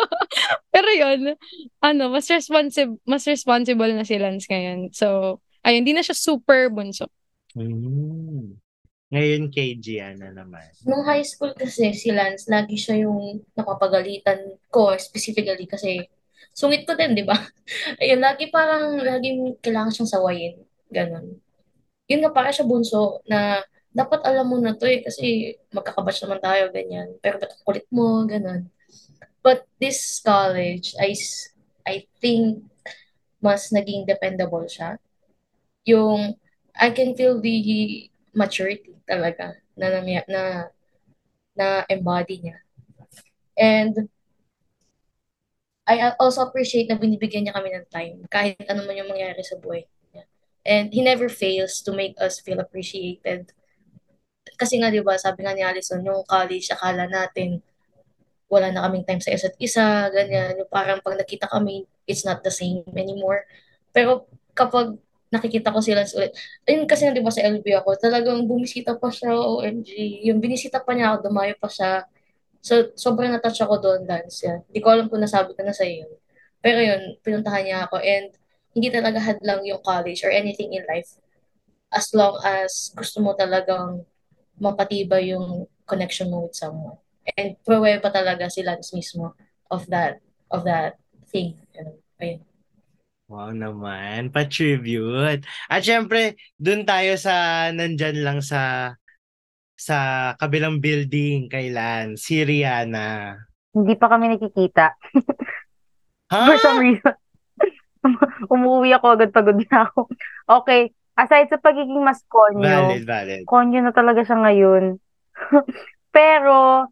<laughs> Pero yun, ano, mas responsive, mas responsible na si Lance ngayon. So, ayun, hindi na siya super bunso. Mm. Ngayon kay Gianna naman. Nung high school kasi si Lance, lagi siya yung napapagalitan ko specifically kasi sungit ko din, di ba? <laughs> Ayun, lagi parang, lagi kailangan siyang sawayin. Ganon. Yun nga, para siya bunso na dapat alam mo na to eh kasi magkakabatch naman tayo, ganyan. Pero ba't kulit mo, ganon. But this college, I, I think mas naging dependable siya yung I can feel the maturity talaga na na, na, na embody niya. And I also appreciate na binibigyan niya kami ng time kahit ano man yung mangyari sa buhay niya. And he never fails to make us feel appreciated. Kasi nga, di ba, sabi nga ni Alison, yung college, akala natin wala na kaming time sa isa't isa, ganyan. Yung parang pag nakita kami, it's not the same anymore. Pero kapag nakikita ko sila ulit, ayun kasi di ba sa LB ako, talagang bumisita pa siya, OMG. Yung binisita pa niya ako, dumayo pa siya. So, sobrang natouch ako doon, Lance. Yan. Hindi ko alam kung nasabi ko na sa iyo. Pero yun, pinuntahan niya ako and hindi talaga hadlang yung college or anything in life as long as gusto mo talagang mapatibay yung connection mo with someone. And pruweba talaga si Lance mismo of that of that thing. Ayun. Wow naman, pa-tribute. At syempre, dun tayo sa nandyan lang sa sa kabilang building kay Lance, si Rihanna. Hindi pa kami nakikita. Ha? For some reason. <laughs> Umuwi ako agad, pagod na ako. Okay, aside sa pagiging mas konyo, Valid, valid. konyo na talaga siya ngayon. <laughs> Pero,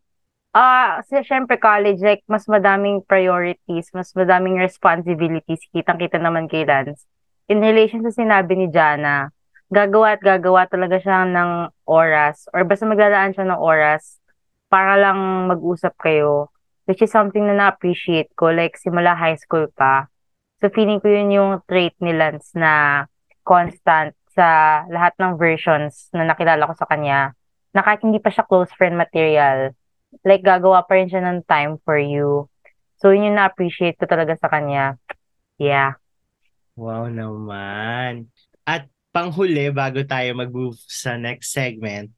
ah, uh, syempre college, like, mas madaming priorities, mas madaming responsibilities, kitang-kita naman kay Lance. In relation sa sinabi ni Jana, gagawa at gagawa talaga siya ng oras, or basta maglalaan siya ng oras, para lang mag-usap kayo, which is something na na-appreciate ko, like, simula high school pa. So, feeling ko yun yung trait ni Lance na constant sa lahat ng versions na nakilala ko sa kanya. Na kahit hindi pa siya close friend material, like gagawa pa rin siya ng time for you. So, yun yung na-appreciate ko talaga sa kanya. Yeah. Wow naman. At panghuli, bago tayo mag-move sa next segment,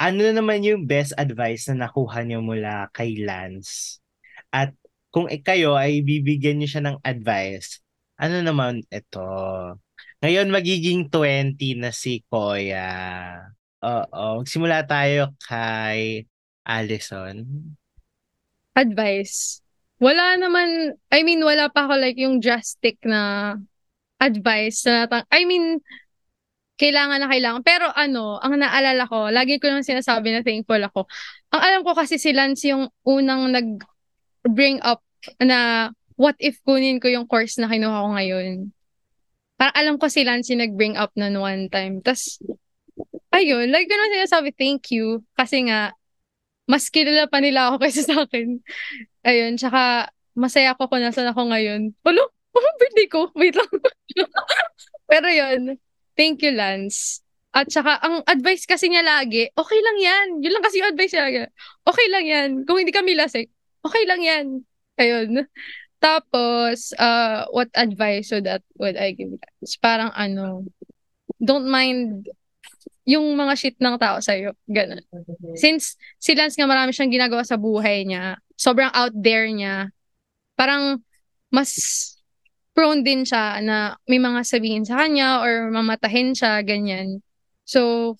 ano naman yung best advice na nakuha niyo mula kay Lance? At kung kayo ay bibigyan niyo siya ng advice, ano naman ito? Ngayon magiging 20 na si Koya. Oo, magsimula tayo kay Allison. Advice. Wala naman, I mean, wala pa ako like yung drastic na advice na natang, I mean, kailangan na kailangan. Pero ano, ang naalala ko, lagi ko lang sinasabi na thankful ako. Ang alam ko kasi si Lance yung unang nag-bring up na what if kunin ko yung course na kinuha ko ngayon. Parang alam ko si Lance yung nag-bring up nun one time. Tapos, ayun, like ko na sinasabi thank you kasi nga, mas kilala pa nila ako <laughs> kaysa sa akin. Ayun, tsaka masaya ako kung nasan ako ngayon. Wala, oh, <laughs> birthday ko. Wait lang. <laughs> Pero yun, thank you, Lance. At saka, ang advice kasi niya lagi, okay lang yan. Yun lang kasi yung advice niya lagi. Okay lang yan. Kung hindi kami lasik, okay lang yan. Ayun. Tapos, uh, what advice would that would I give? It's parang ano, don't mind yung mga shit ng tao sa'yo. Ganun. Since si Lance nga marami siyang ginagawa sa buhay niya, sobrang out there niya, parang mas prone din siya na may mga sabihin sa kanya or mamatahin siya, ganyan. So,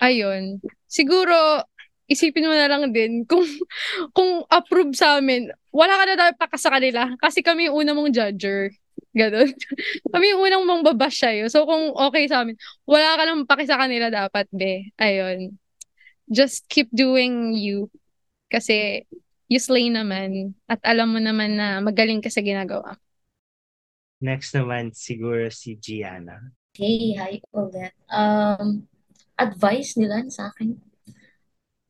ayun. Siguro, isipin mo na lang din <laughs> kung kung approve sa amin, wala ka na dapat paka sa kanila kasi kami yung una mong judger. Ganon. <laughs> kami yung unang mong babash sa'yo. So, kung okay sa amin, wala ka nang paki sa kanila dapat, be. Ayun. Just keep doing you. Kasi, you slay naman. At alam mo naman na magaling ka sa ginagawa. Next naman, siguro si Gianna. Hey, hi ulit. Um, advice nila sa akin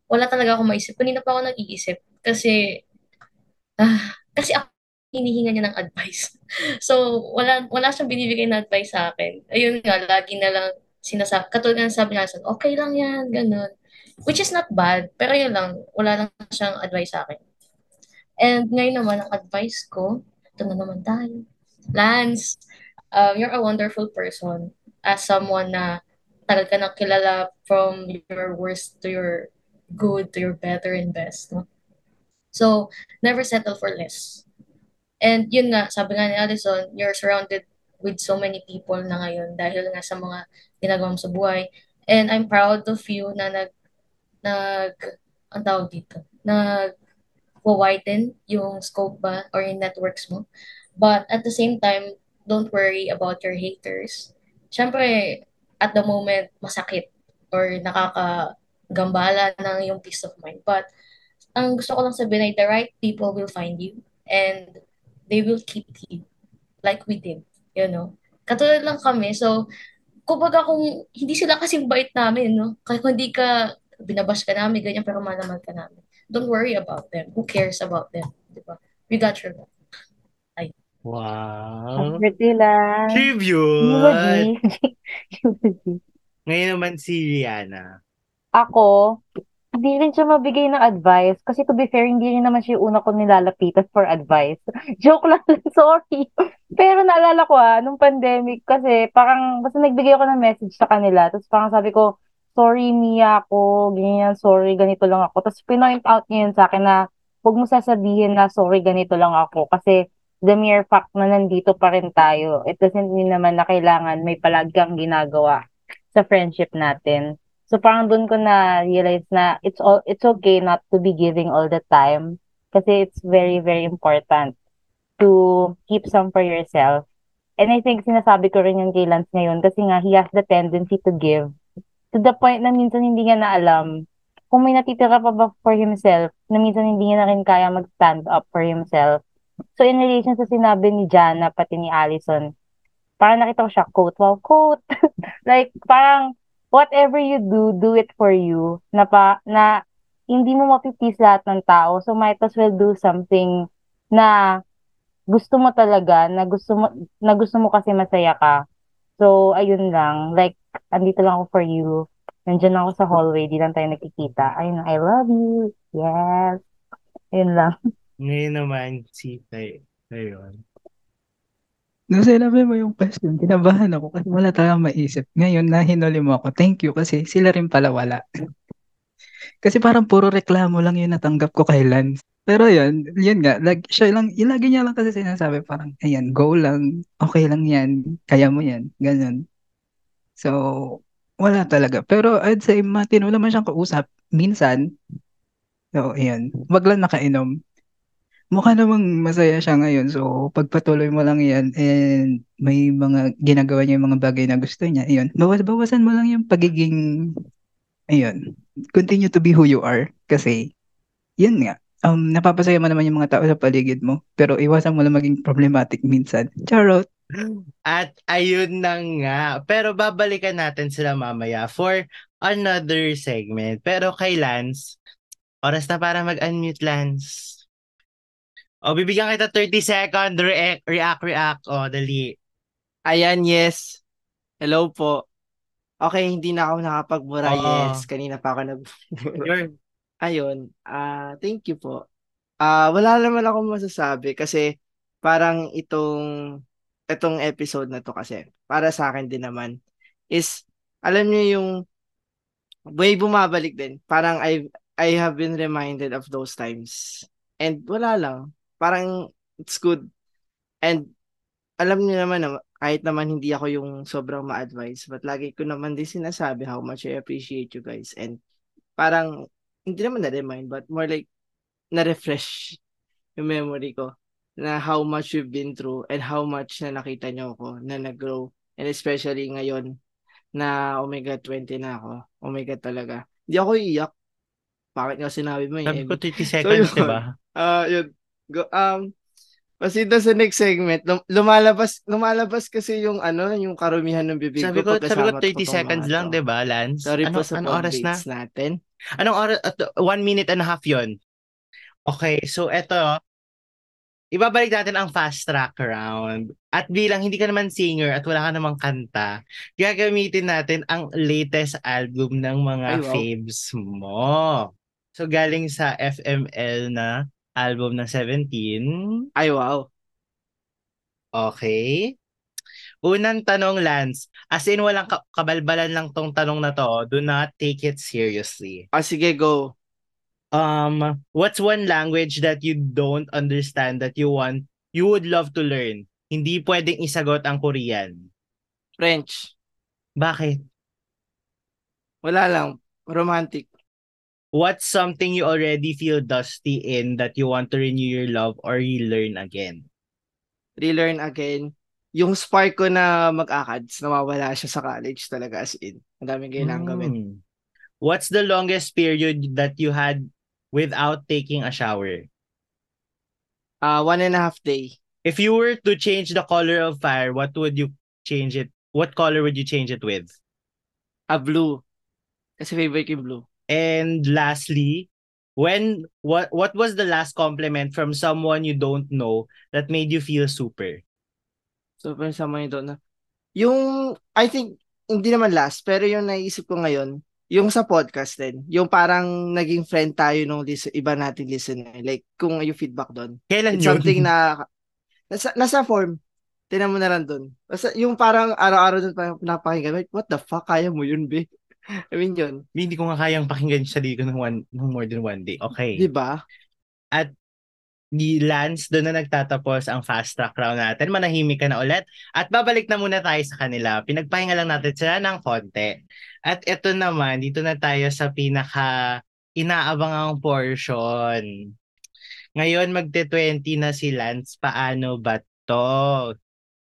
wala talaga ako maisip. Kanina pa ako nag-iisip kasi ah, kasi ako hinihinga niya ng advice. <laughs> So, wala wala siyang binibigay na advice sa akin. Ayun nga, lagi na lang sinasabi, katulad ng sabi niya, okay lang yan, ganun. Which is not bad, pero yun lang, wala lang siyang advice sa akin. And ngayon naman, ang advice ko, ito na naman tayo. Lance, um, you're a wonderful person as someone na tagal ka nang kilala from your worst to your good to your better and best. No? So, never settle for less. And yun nga, sabi nga ni Addison, you're surrounded with so many people na ngayon dahil nga sa mga ginagawa mo sa buhay. And I'm proud of you na nag, nag, ang tawag dito, nag, widen yung scope ba or yung networks mo. But at the same time, don't worry about your haters. Siyempre, at the moment, masakit or nakaka gambala ng yung peace of mind. But ang gusto ko lang sabihin ay the right people will find you and they will keep you like we did, you know. Katulad lang kami. So, kumbaga kung hindi sila kasing bait namin, no? Kaya kung hindi ka, binabash ka namin, ganyan, pero malaman ka namin. don't worry about them. Who cares about them? Di ba? We got your back. Wow. Pretty lang. Tribute! Ngayon naman si Rihanna. Ako, hindi rin siya mabigay ng advice. Kasi to be fair, hindi rin naman siya yung una ko nilalapitan for advice. <laughs> Joke lang, sorry. Pero naalala ko ah, nung pandemic kasi parang basta nagbigay ako ng message sa kanila. Tapos parang sabi ko, sorry Mia ako, ganyan, sorry, ganito lang ako. Tapos pinoint out niya yun sa akin na huwag mo sasabihin na sorry, ganito lang ako. Kasi the mere fact na nandito pa rin tayo, it doesn't mean naman na kailangan may palagi kang ginagawa sa friendship natin. So parang doon ko na realize na it's all it's okay not to be giving all the time kasi it's very very important to keep some for yourself. And I think sinasabi ko rin yung kay Lance ngayon kasi nga he has the tendency to give to the point na minsan hindi niya na alam kung may natitira pa ba for himself na minsan hindi niya na rin kaya mag-stand up for himself. So in relation sa sinabi ni Jana pati ni Allison, parang nakita ko siya quote, wow, quote. <laughs> like parang whatever you do, do it for you. Na pa, na hindi mo mapipis lahat ng tao. So might as well do something na gusto mo talaga, na gusto mo, na gusto mo kasi masaya ka. So, ayun lang. Like, andito lang ako for you. Nandiyan ako sa hallway, di lang tayo nakikita. Ayun, I love you. Yes. Ayun lang. <laughs> Ngayon naman si Tay. Ayun. Nung sinabi mo yung question, kinabahan ako kasi wala talagang maisip. Ngayon, nahinuli mo ako. Thank you kasi sila rin pala wala. <laughs> kasi parang puro reklamo lang yung natanggap ko kay Lance. Pero yun, yun nga, lag, siya lang, yung lagi niya lang kasi sinasabi parang, ayan, go lang, okay lang yan, kaya mo yan, ganun. So, wala talaga. Pero I'd say, matino naman siyang kausap, minsan. So, ayan, wag lang nakainom. Mukha namang masaya siya ngayon. So, pagpatuloy mo lang yan and may mga ginagawa niya yung mga bagay na gusto niya. Ayun, bawas-bawasan mo lang yung pagiging, ayun, continue to be who you are. Kasi, yun nga, um, napapasaya mo naman yung mga tao sa paligid mo. Pero iwasan mo lang maging problematic minsan. Charot! At ayun na nga. Pero babalikan natin sila mamaya for another segment. Pero kay Lance, oras na para mag-unmute Lance. O, bibigyan kita 30 second react, react, react. O, dali. Ayan, yes. Hello po. Okay, hindi na ako nakapagbura. Oo. Yes, kanina pa ako nagbura. <laughs> Ayun, ah thank you po. Ah, wala naman ako masasabi kasi parang itong itong episode na to kasi para sa akin din naman is alam niyo yung way bumabalik din. Parang I I have been reminded of those times. And wala lang. Parang it's good. And alam niyo naman na kahit naman hindi ako yung sobrang ma-advise, but lagi ko naman din sinasabi how much I appreciate you guys. And parang hindi naman na-remind, but more like na-refresh yung memory ko na how much we've been through and how much na nakita niyo ako na nag-grow. And especially ngayon na Omega 20 na ako. Omega talaga. Hindi ako iiyak. Bakit nga sinabi mo sabi yun? ko 30 <laughs> seconds, yun. di ba? Ah, yun. Go, um, Pasita sa next segment, lum- lumalabas lumalabas kasi yung ano, yung karumihan ng bibig Sabi ko, ko sabi ko pagkasama 30 seconds lang, di ba, Lance? Sorry ano, po sa anong oras na? natin. Anong oras? At one minute and a half yon. Okay, so eto, ibabalik natin ang fast track round. At bilang hindi ka naman singer at wala ka namang kanta, gagamitin natin ang latest album ng mga Ay, wow. faves mo. So galing sa FML na album ng 17. Ay, wow. Okay. Unang tanong, Lance. As in, walang ka- kabalbalan lang tong tanong na to. Do not take it seriously. Ah, sige, go. Um, what's one language that you don't understand that you want, you would love to learn? Hindi pwedeng isagot ang Korean. French. Bakit? Wala lang. Romantic. What's something you already feel dusty in that you want to renew your love or relearn again? Relearn again. Yung spark ko na mag-ACADS, nawawala siya sa college talaga as in. Ang daming kailangan gawin. Hmm. What's the longest period that you had without taking a shower? Ah, one and a half day. If you were to change the color of fire, what would you change it? What color would you change it with? Ah, blue. Kasi favorite ko yung blue. And lastly, when what what was the last compliment from someone you don't know that made you feel super? Super someone you don't know. Yung, I think, hindi naman last, pero yung naisip ko ngayon, yung sa podcast din, yung parang naging friend tayo nung listen, iba nating listener. Like, kung yung feedback doon. Kailan yun? something na, <laughs> nasa, nasa form. Tinan mo na lang doon. Basta, yung parang araw-araw doon parang napakinggan. Wait, what the fuck? Kaya mo yun, be? I mean, yun. Hindi ko nga kayang pakinggan yung sarili ko ng, one, ng more than one day. Okay. Di ba? At di Lance, doon na nagtatapos ang fast track round natin. Manahimik ka na ulit. At babalik na muna tayo sa kanila. Pinagpahinga lang natin sila ng konti. At ito naman, dito na tayo sa pinaka inaabangang portion. Ngayon, magte-20 na si Lance. Paano ba to?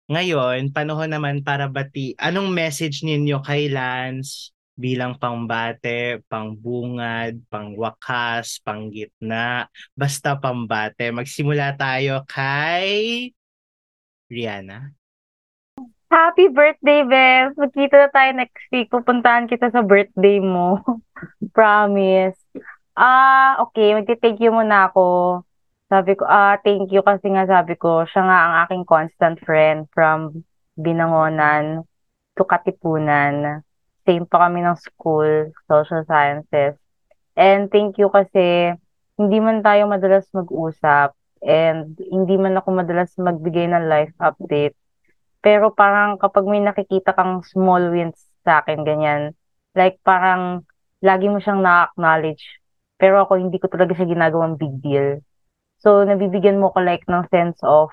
Ngayon, panahon naman para bati. Anong message ninyo kay Lance bilang pangbate, pangbungad, pangwakas, panggitna, basta pambate. Magsimula tayo kay Rihanna. Happy birthday, Bev! Magkita na tayo next week. Pupuntahan kita sa birthday mo. <laughs> Promise. Ah, okay. Magti-thank you muna ako. Sabi ko, ah, thank you kasi nga sabi ko, siya nga ang aking constant friend from Binangonan to Katipunan. Same pa kami ng school, social sciences. And thank you kasi hindi man tayo madalas mag-usap and hindi man ako madalas magbigay ng life update. Pero parang kapag may nakikita kang small wins sa akin, ganyan, like parang lagi mo siyang na-acknowledge. Pero ako hindi ko talaga siya ginagawang big deal. So, nabibigyan mo ko like ng sense of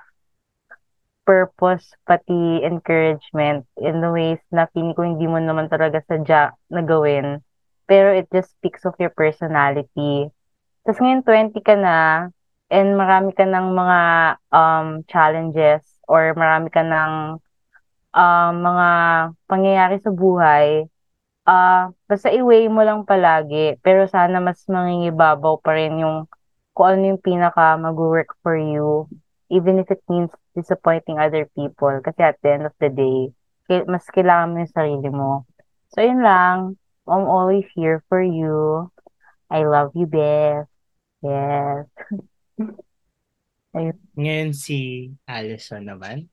purpose pati encouragement in the ways na feeling ko hindi mo naman talaga sadya na gawin. Pero it just speaks of your personality. Tapos ngayon 20 ka na and marami ka ng mga um, challenges or marami ka ng um, mga pangyayari sa buhay. Ah, basta i-weigh mo lang palagi. Pero sana mas mangingibabaw pa rin yung kung ano yung pinaka mag-work for you even if it means disappointing other people. Kasi at the end of the day, mas kailangan mo yung sarili mo. So, yun lang. I'm always here for you. I love you, Beth. Yes. <laughs> Ayun. Ngayon si Allison naman.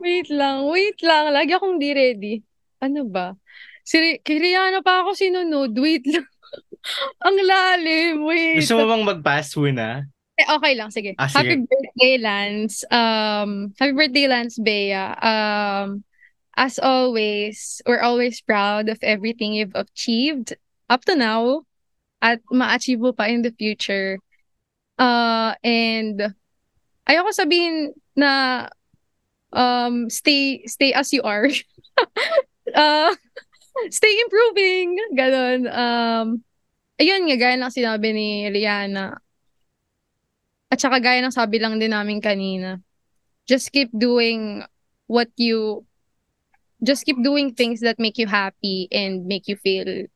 Wait lang, wait lang. Lagi akong di ready. Ano ba? Si kay Rihanna pa ako sinunod. Wait lang. <laughs> Ang lalim. Wait. Gusto mo bang mag-pass muna? Eh, okay lang, sige. Ah, Happy sige. birthday, Lance. Um, happy birthday, Lance Bea. Um, as always, we're always proud of everything you've achieved up to now at ma-achieve mo pa in the future. Uh, and ayoko sabihin na um, stay stay as you are. <laughs> uh, stay improving. Ganon. Um, ayun nga, gaya lang sinabi ni Rihanna. At saka gaya ng sabi lang din namin kanina. Just keep doing what you just keep doing things that make you happy and make you feel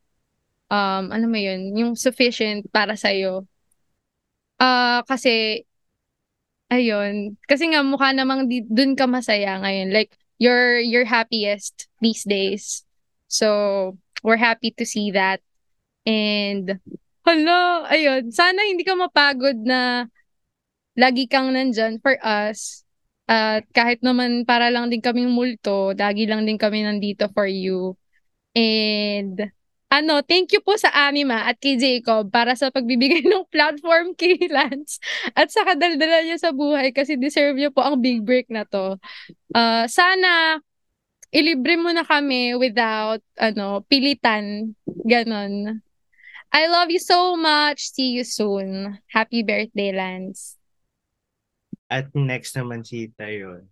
um ano mo yun, yung sufficient para sa iyo. Ah kasi ayun, kasi nga mukha namang di, dun ka masaya ngayon. Like you're you're happiest these days. So, we're happy to see that. And hala, ayun, sana hindi ka mapagod na lagi kang nandyan for us. At kahit naman para lang din kaming multo, lagi lang din kami nandito for you. And ano, thank you po sa Anima at kay Jacob para sa pagbibigay <laughs> ng platform kay Lance at sa kadaldala niya sa buhay kasi deserve niya po ang big break na to. Uh, sana ilibre mo na kami without ano pilitan ganon. I love you so much. See you soon. Happy birthday, Lance. At next naman si Tayon.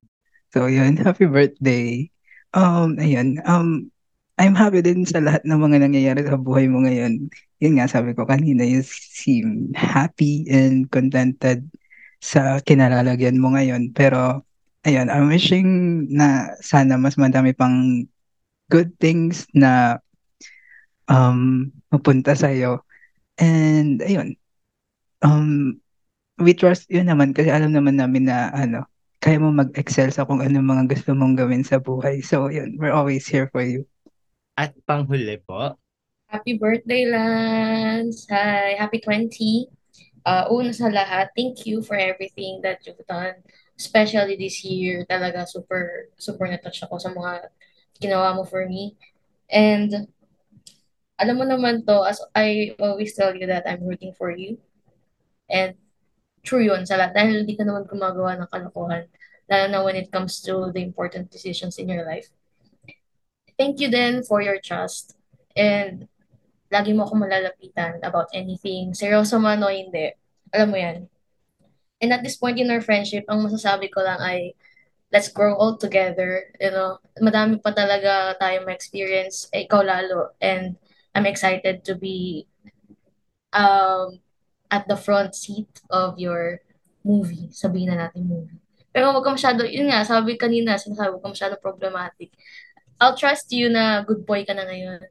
So, yun. Happy birthday. Um, ayun. Um, I'm happy din sa lahat ng mga nangyayari sa buhay mo ngayon. Yun nga, sabi ko kanina, you seem happy and contented sa kinalalagyan mo ngayon. Pero, ayun, I'm wishing na sana mas madami pang good things na um, mapunta sa'yo. And, ayun, um, we trust you naman kasi alam naman namin na ano, kaya mo mag-excel sa kung ano mga gusto mong gawin sa buhay. So, yun, we're always here for you. At panghuli po, Happy birthday, Lance! Hi! Happy 20! Uh, una sa lahat, thank you for everything that you've done. Especially this year, talaga super, super na-touch ako sa mga ginawa mo for me. And alam mo naman to, as I always tell you that I'm rooting for you. And true yun sa lahat. Dahil hindi ka naman gumagawa ng kalokohan. Lalo na when it comes to the important decisions in your life. Thank you then for your trust. And lagi mo ako malalapitan about anything. Seryoso man o hindi. Alam mo yan. And at this point in our friendship, ang masasabi ko lang ay, let's grow old together. You know, madami pa talaga tayo ma-experience. Eh, ikaw lalo. And I'm excited to be um, at the front seat of your movie. Sabihin na natin movie. Pero wag ka masyado, yun nga, sabi kanina, sinasabi, wag ka masyado problematic. I'll trust you na good boy ka na ngayon.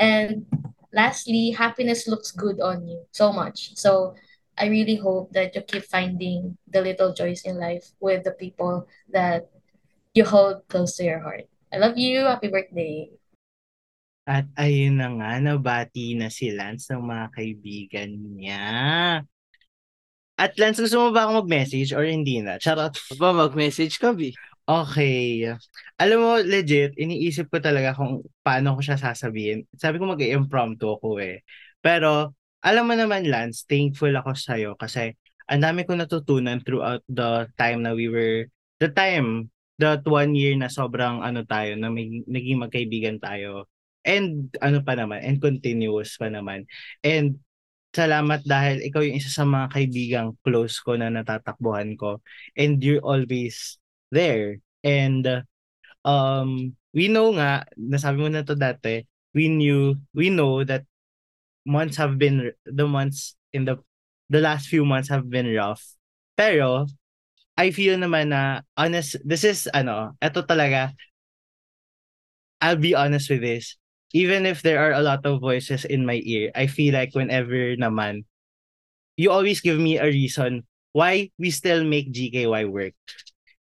And lastly, happiness looks good on you so much. So I really hope that you keep finding the little joys in life with the people that you hold close to your heart. I love you. Happy birthday. At ayun na nga, nabati na si Lance ng mga kaibigan niya. At Lance, gusto mo ba ako mag-message or hindi na? Charot. Ba, mag-message ka, Bi. Okay. Alam mo, legit, iniisip ko talaga kung paano ko siya sasabihin. Sabi ko mag-impromptu ako eh. Pero, alam mo naman, Lance, thankful ako sa'yo kasi ang dami ko natutunan throughout the time na we were, the time, that one year na sobrang ano tayo, na may, naging magkaibigan tayo. And ano pa naman, and continuous pa naman. And salamat dahil ikaw yung isa sa mga kaibigang close ko na natatakbuhan ko. And you're always there. And um, we know nga, nasabi mo na to dati, we knew, we know that months have been, the months in the, the last few months have been rough. Pero, I feel naman na, honest, this is, ano, eto talaga, I'll be honest with this. Even if there are a lot of voices in my ear, I feel like whenever naman, you always give me a reason why we still make GKY work.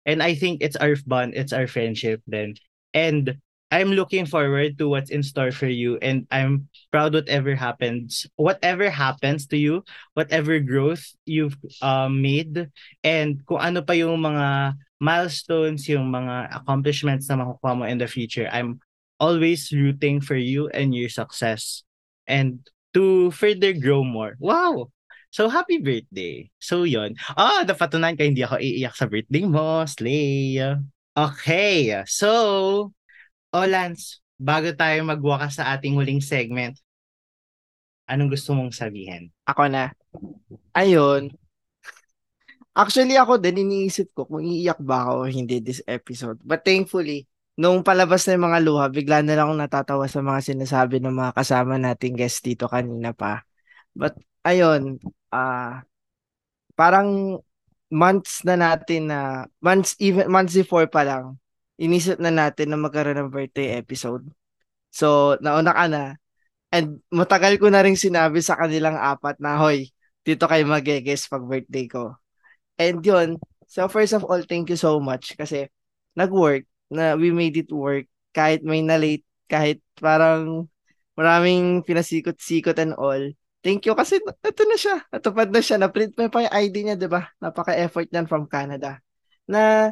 And I think it's our bond, it's our friendship then. And I'm looking forward to what's in store for you and I'm proud whatever happens, whatever happens to you, whatever growth you've uh, made and kung ano pa yung mga milestones, yung mga accomplishments na makukuha mo in the future. I'm always rooting for you and your success and to further grow more. Wow! So, happy birthday. So, yon. Ah, napatunan ka hindi ako iiyak sa birthday mo. Slay. Okay. So, oh Lance, bago tayo magwakas sa ating huling segment, anong gusto mong sabihin? Ako na. Ayun. Actually, ako din iniisip ko kung iiyak ba ako hindi this episode. But thankfully, nung palabas na yung mga luha, bigla na lang akong natatawa sa mga sinasabi ng mga kasama nating guest dito kanina pa. But ayun, uh, parang months na natin na months even months before pa lang inisip na natin na magkaroon ng birthday episode. So, nauna ka na. And matagal ko na rin sinabi sa kanilang apat na, hoy, dito kayo mag-guess pag birthday ko. And yun, so first of all, thank you so much kasi nag-work, na we made it work kahit may na-late, kahit parang maraming pinasikot-sikot and all. Thank you kasi ito na siya. Natupad na siya. Na-print mo pa yung ID niya, di ba? Napaka-effort niyan from Canada. Na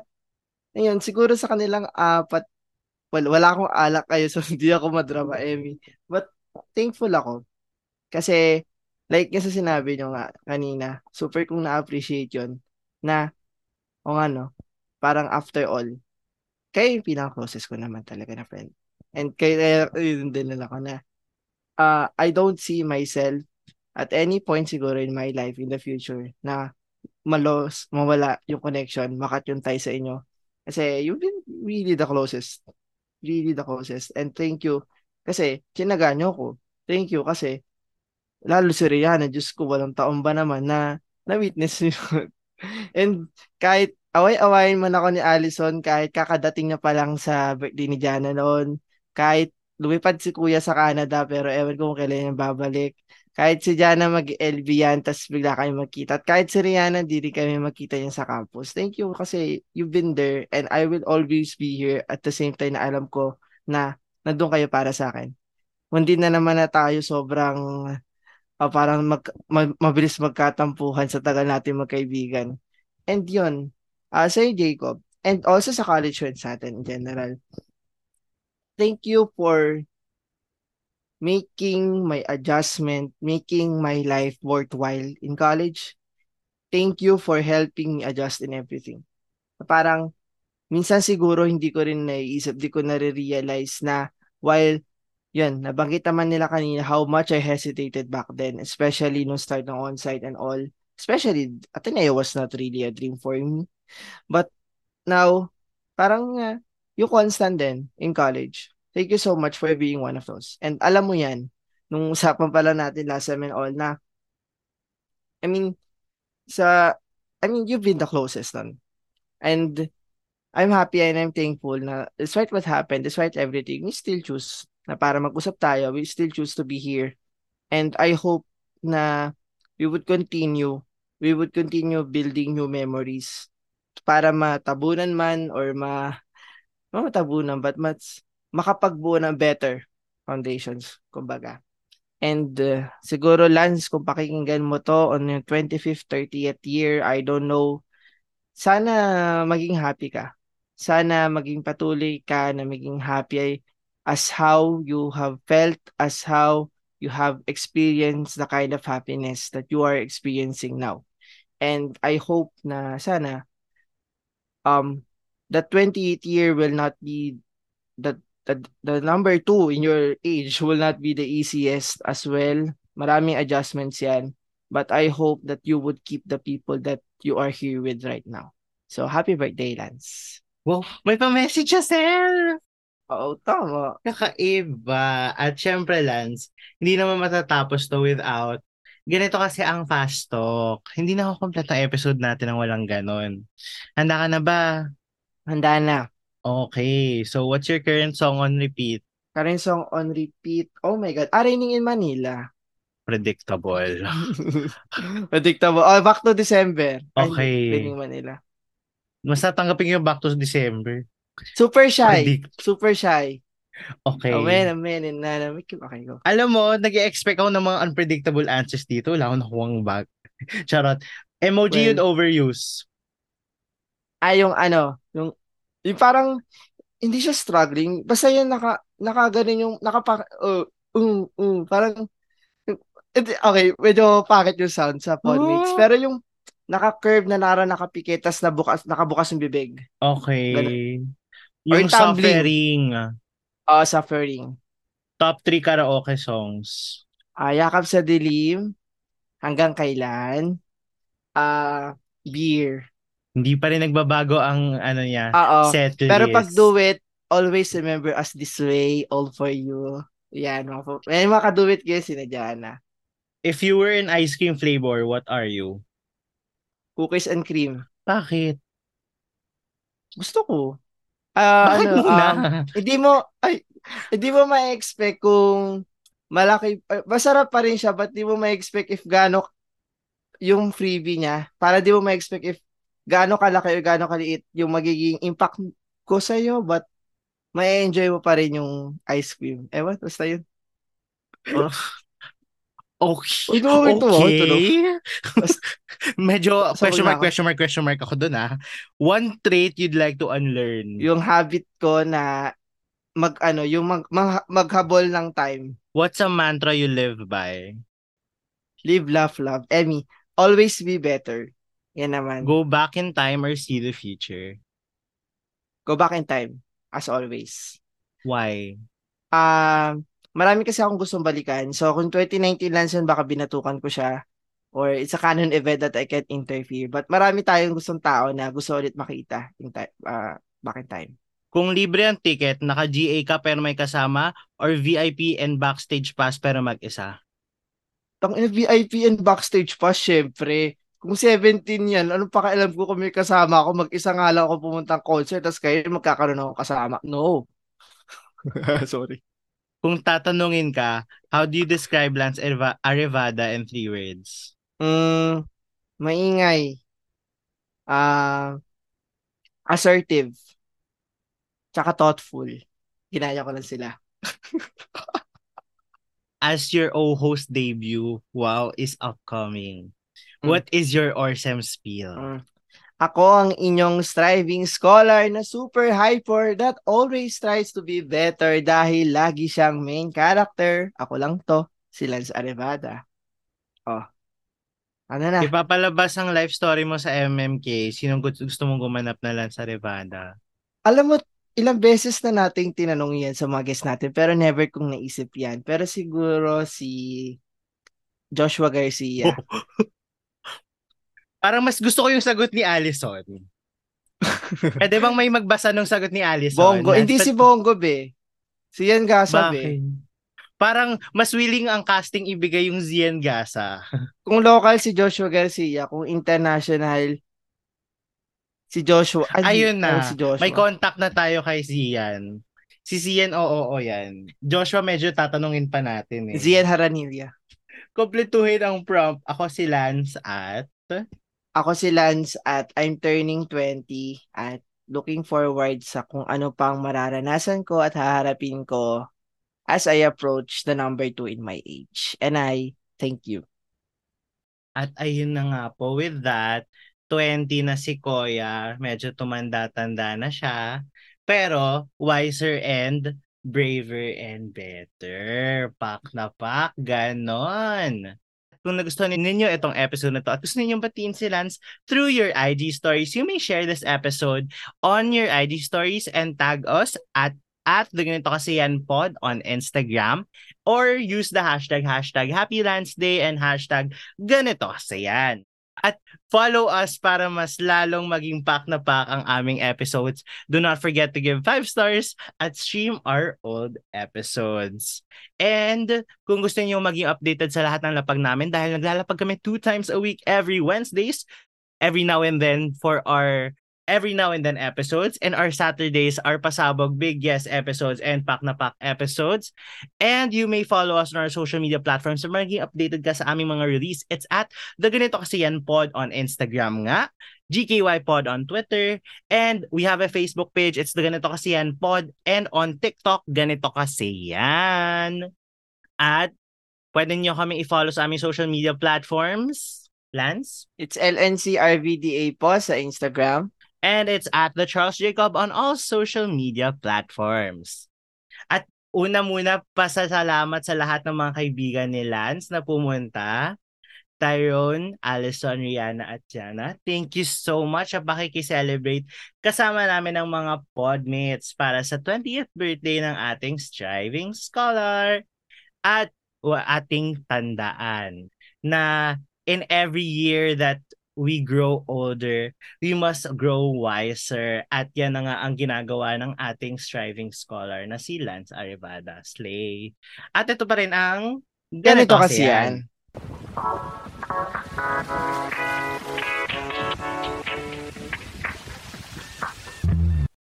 Ayun, siguro sa kanilang apat, well, wala akong alak kayo so <laughs> hindi ako madrama, Emmy. But thankful ako. Kasi, like yung sa sinabi nyo nga kanina, super kong na-appreciate yon na, o nga no, parang after all, kayo yung pinaka-closest ko naman talaga na friend. And kaya yun din nila ko na, uh, I don't see myself at any point siguro in my life in the future na malos, mawala yung connection, makat yung tie sa inyo kasi you've been really the closest. Really the closest. And thank you. Kasi, kinaga nyo ko. Thank you kasi, lalo si Rihanna, Diyos ko, walang taon ba naman na na-witness <laughs> yun. And kahit away-awayin man ako ni Allison, kahit kakadating niya pa lang sa birthday ni Jana noon, kahit lumipad si kuya sa Canada, pero ewan ko kung kailan niya babalik kahit si Jana mag-LB yan, tapos bigla kayo magkita. At kahit si Rihanna, di rin kami magkita yan sa campus. Thank you kasi you've been there and I will always be here at the same time na alam ko na nandun kayo para sa akin. hindi na naman na tayo sobrang ah, parang mag, ma- mabilis magkatampuhan sa tagal natin magkaibigan. And yun, uh, Sir Jacob, and also sa college friends natin in general, thank you for making my adjustment, making my life worthwhile in college. Thank you for helping me adjust in everything. Parang, minsan siguro hindi ko rin naiisip, di ko nare-realize na while, yun, nabanggit naman nila kanina how much I hesitated back then, especially nung start ng on-site and all. Especially, Ateneo was not really a dream for me. But now, parang uh, yung constant din in college. Thank you so much for being one of those. And alam mo yan, nung usapan pala natin last time and all na, I mean, sa, I mean, you've been the closest nun. And I'm happy and I'm thankful na despite what happened, despite everything, we still choose na para mag-usap tayo, we still choose to be here. And I hope na we would continue, we would continue building new memories para matabunan man or ma, ma matabunan, but mas makapagbuo ng better foundations, kumbaga. And uh, siguro, Lance, kung pakikinggan mo to on yung 25th, 30th year, I don't know, sana maging happy ka. Sana maging patuloy ka na maging happy as how you have felt, as how you have experienced the kind of happiness that you are experiencing now. And I hope na sana um the 28th year will not be the the, the number two in your age will not be the easiest as well. Maraming adjustments yan. But I hope that you would keep the people that you are here with right now. So, happy birthday, Lance. Wow, may pa-message siya, sir! Oo, tama. Kakaiba. At syempre, Lance, hindi naman matatapos to without ganito kasi ang fast talk. Hindi na ako complete ang episode natin ng walang ganon. Handa ka na ba? Handa na. Okay. So, what's your current song on repeat? Current song on repeat. Oh my God. Ah, Raining in Manila. Predictable. <laughs> Predictable. Oh, back to December. Ay, Okay. Raining in Manila. Mas natanggapin yung back to December. Super shy. Predict. Super shy. Okay. Oh, man, man, na, Okay, go. Alam mo, nag expect ako ng mga unpredictable answers dito. Wala akong nakuhang bag. <laughs> Charot. Emoji Well, yun overuse. Ah, yung ano, yung, yung parang, hindi siya struggling. Basta yun, naka, naka ganun yung, naka, uh, um, um, parang, okay, medyo pangit yung sound sa Podmates. Oh. Pero yung, naka-curve na nara nakapikit, tas nabukas, nakabukas yung bibig. Okay. Or Yung yung tumbling. suffering. Uh, suffering. Top 3 karaoke songs. Ah, yakap sa dilim, hanggang kailan, ah, beer. Hindi pa rin nagbabago ang ano niya, Oo. set list. Pero pag do it, always remember us this way, all for you. Yan, mga. May mga it guys, sinadya na. If you were an ice cream flavor, what are you? Cookies and cream. Bakit? Gusto ko. Ah, Bakit ano, muna? um, hindi mo, ay, hindi mo ma-expect kung malaki, masarap pa rin siya, but di mo ma-expect if gaano yung freebie niya, para di mo ma-expect if gaano kalaki o gaano kaliit yung magiging impact ko sa'yo, but may enjoy mo pa rin yung ice cream. Ewan, basta yun. Oh. Okay. Tumawa, tumawa, tumawa. Okay. <laughs> Medyo Sabog question mark, question mark, question mark ako dun ah. One trait you'd like to unlearn. Yung habit ko na mag, ano, yung mag, mag, maghabol ng time. What's a mantra you live by? Live, laugh, love. Emmy, always be better. Yan naman. Go back in time or see the future? Go back in time, as always. Why? Um, marami kasi akong gustong balikan. So, kung 2019 lang yun, baka binatukan ko siya. Or it's a canon event that I can't interfere. But marami tayong gustong tao na gusto ulit makita in time, uh, back in time. Kung libre ang ticket, naka-GA ka pero may kasama or VIP and backstage pass pero mag-isa? Tang ina VIP and backstage pa, syempre. Kung 17 yan, ano pa kailam ko kung may kasama ako, mag-isa nga lang ako pumuntang concert, tapos kayo magkakaroon ako kasama. No. <laughs> Sorry. Kung tatanungin ka, how do you describe Lance Areva- Arevada in three words? Mm, maingay. Ah, assertive. Tsaka thoughtful. Ginaya ko lang sila. <laughs> as your O-host debut, wow, is upcoming. Mm. What is your Orsem spiel? Mm. Ako ang inyong striving scholar na super hyper that always tries to be better dahil lagi siyang main character. Ako lang to, si Lance Arevada. Oh. Ano na? Ipapalabas ang life story mo sa MMK. Sinong gusto, mong gumanap na lang sa Revada? Alam mo, ilang beses na nating tinanong yan sa mga guests natin pero never kong naisip yan. Pero siguro si Joshua Garcia. <laughs> Parang mas gusto ko yung sagot ni Allison. <laughs> Pwede bang may magbasa ng sagot ni Allison? Bongo. Hindi si Bongo, be. Si Yan Gasa, be. Parang mas willing ang casting ibigay yung Zien Gasa. <laughs> Kung local si Joshua Garcia, kung international si Joshua. Ay, Ayun na. Si Joshua. May contact na tayo kay Zian. Si Zian, oo, oo, yan. Joshua, medyo tatanungin pa natin eh. Zian Haranilla. Kompletuhin ang prompt. Ako si Lance at... Ako si Lance at I'm turning 20 at looking forward sa kung ano pang mararanasan ko at haharapin ko as I approach the number 2 in my age. And I thank you. At ayun na nga po, with that, 20 na si Koya, medyo tumanda-tanda na siya, pero wiser and braver and better. Pak na pak, ganon. Kung nagustuhan ninyo itong episode na to at gusto ninyong batiin si Lance through your IG stories, you may share this episode on your IG stories and tag us at at the ganito kasi yan pod on Instagram or use the hashtag hashtag Happy Lance Day and hashtag ganito kasi yan. At follow us para mas lalong maging pack na pack ang aming episodes. Do not forget to give 5 stars at stream our old episodes. And kung gusto niyo maging updated sa lahat ng lapag namin dahil naglalapag kami two times a week every Wednesdays, every now and then for our every now and then episodes and our Saturdays are pasabog big yes episodes and pack na pack episodes. And you may follow us on our social media platforms. So maging updated ka sa aming mga release it's at the ganito kasi yan pod on Instagram nga GKY pod on Twitter and we have a Facebook page. It's the ganito kasi yan pod and on TikTok ganito kasi yan. At pwede nyo kami i-follow sa aming social media platforms. Lance? It's LNCRVDA po sa Instagram. And it's at the Charles Jacob on all social media platforms. At una muna, pasasalamat sa lahat ng mga kaibigan ni Lance na pumunta. Tyrone, Allison, Rihanna at Jana. Thank you so much sa pakikicelebrate kasama namin ng mga podmates para sa 20th birthday ng ating striving scholar. At ating tandaan na in every year that we grow older, we must grow wiser. At yan na nga ang ginagawa ng ating striving scholar na si Lance Arevada. Slay. At ito pa rin ang Ganito kasi yan.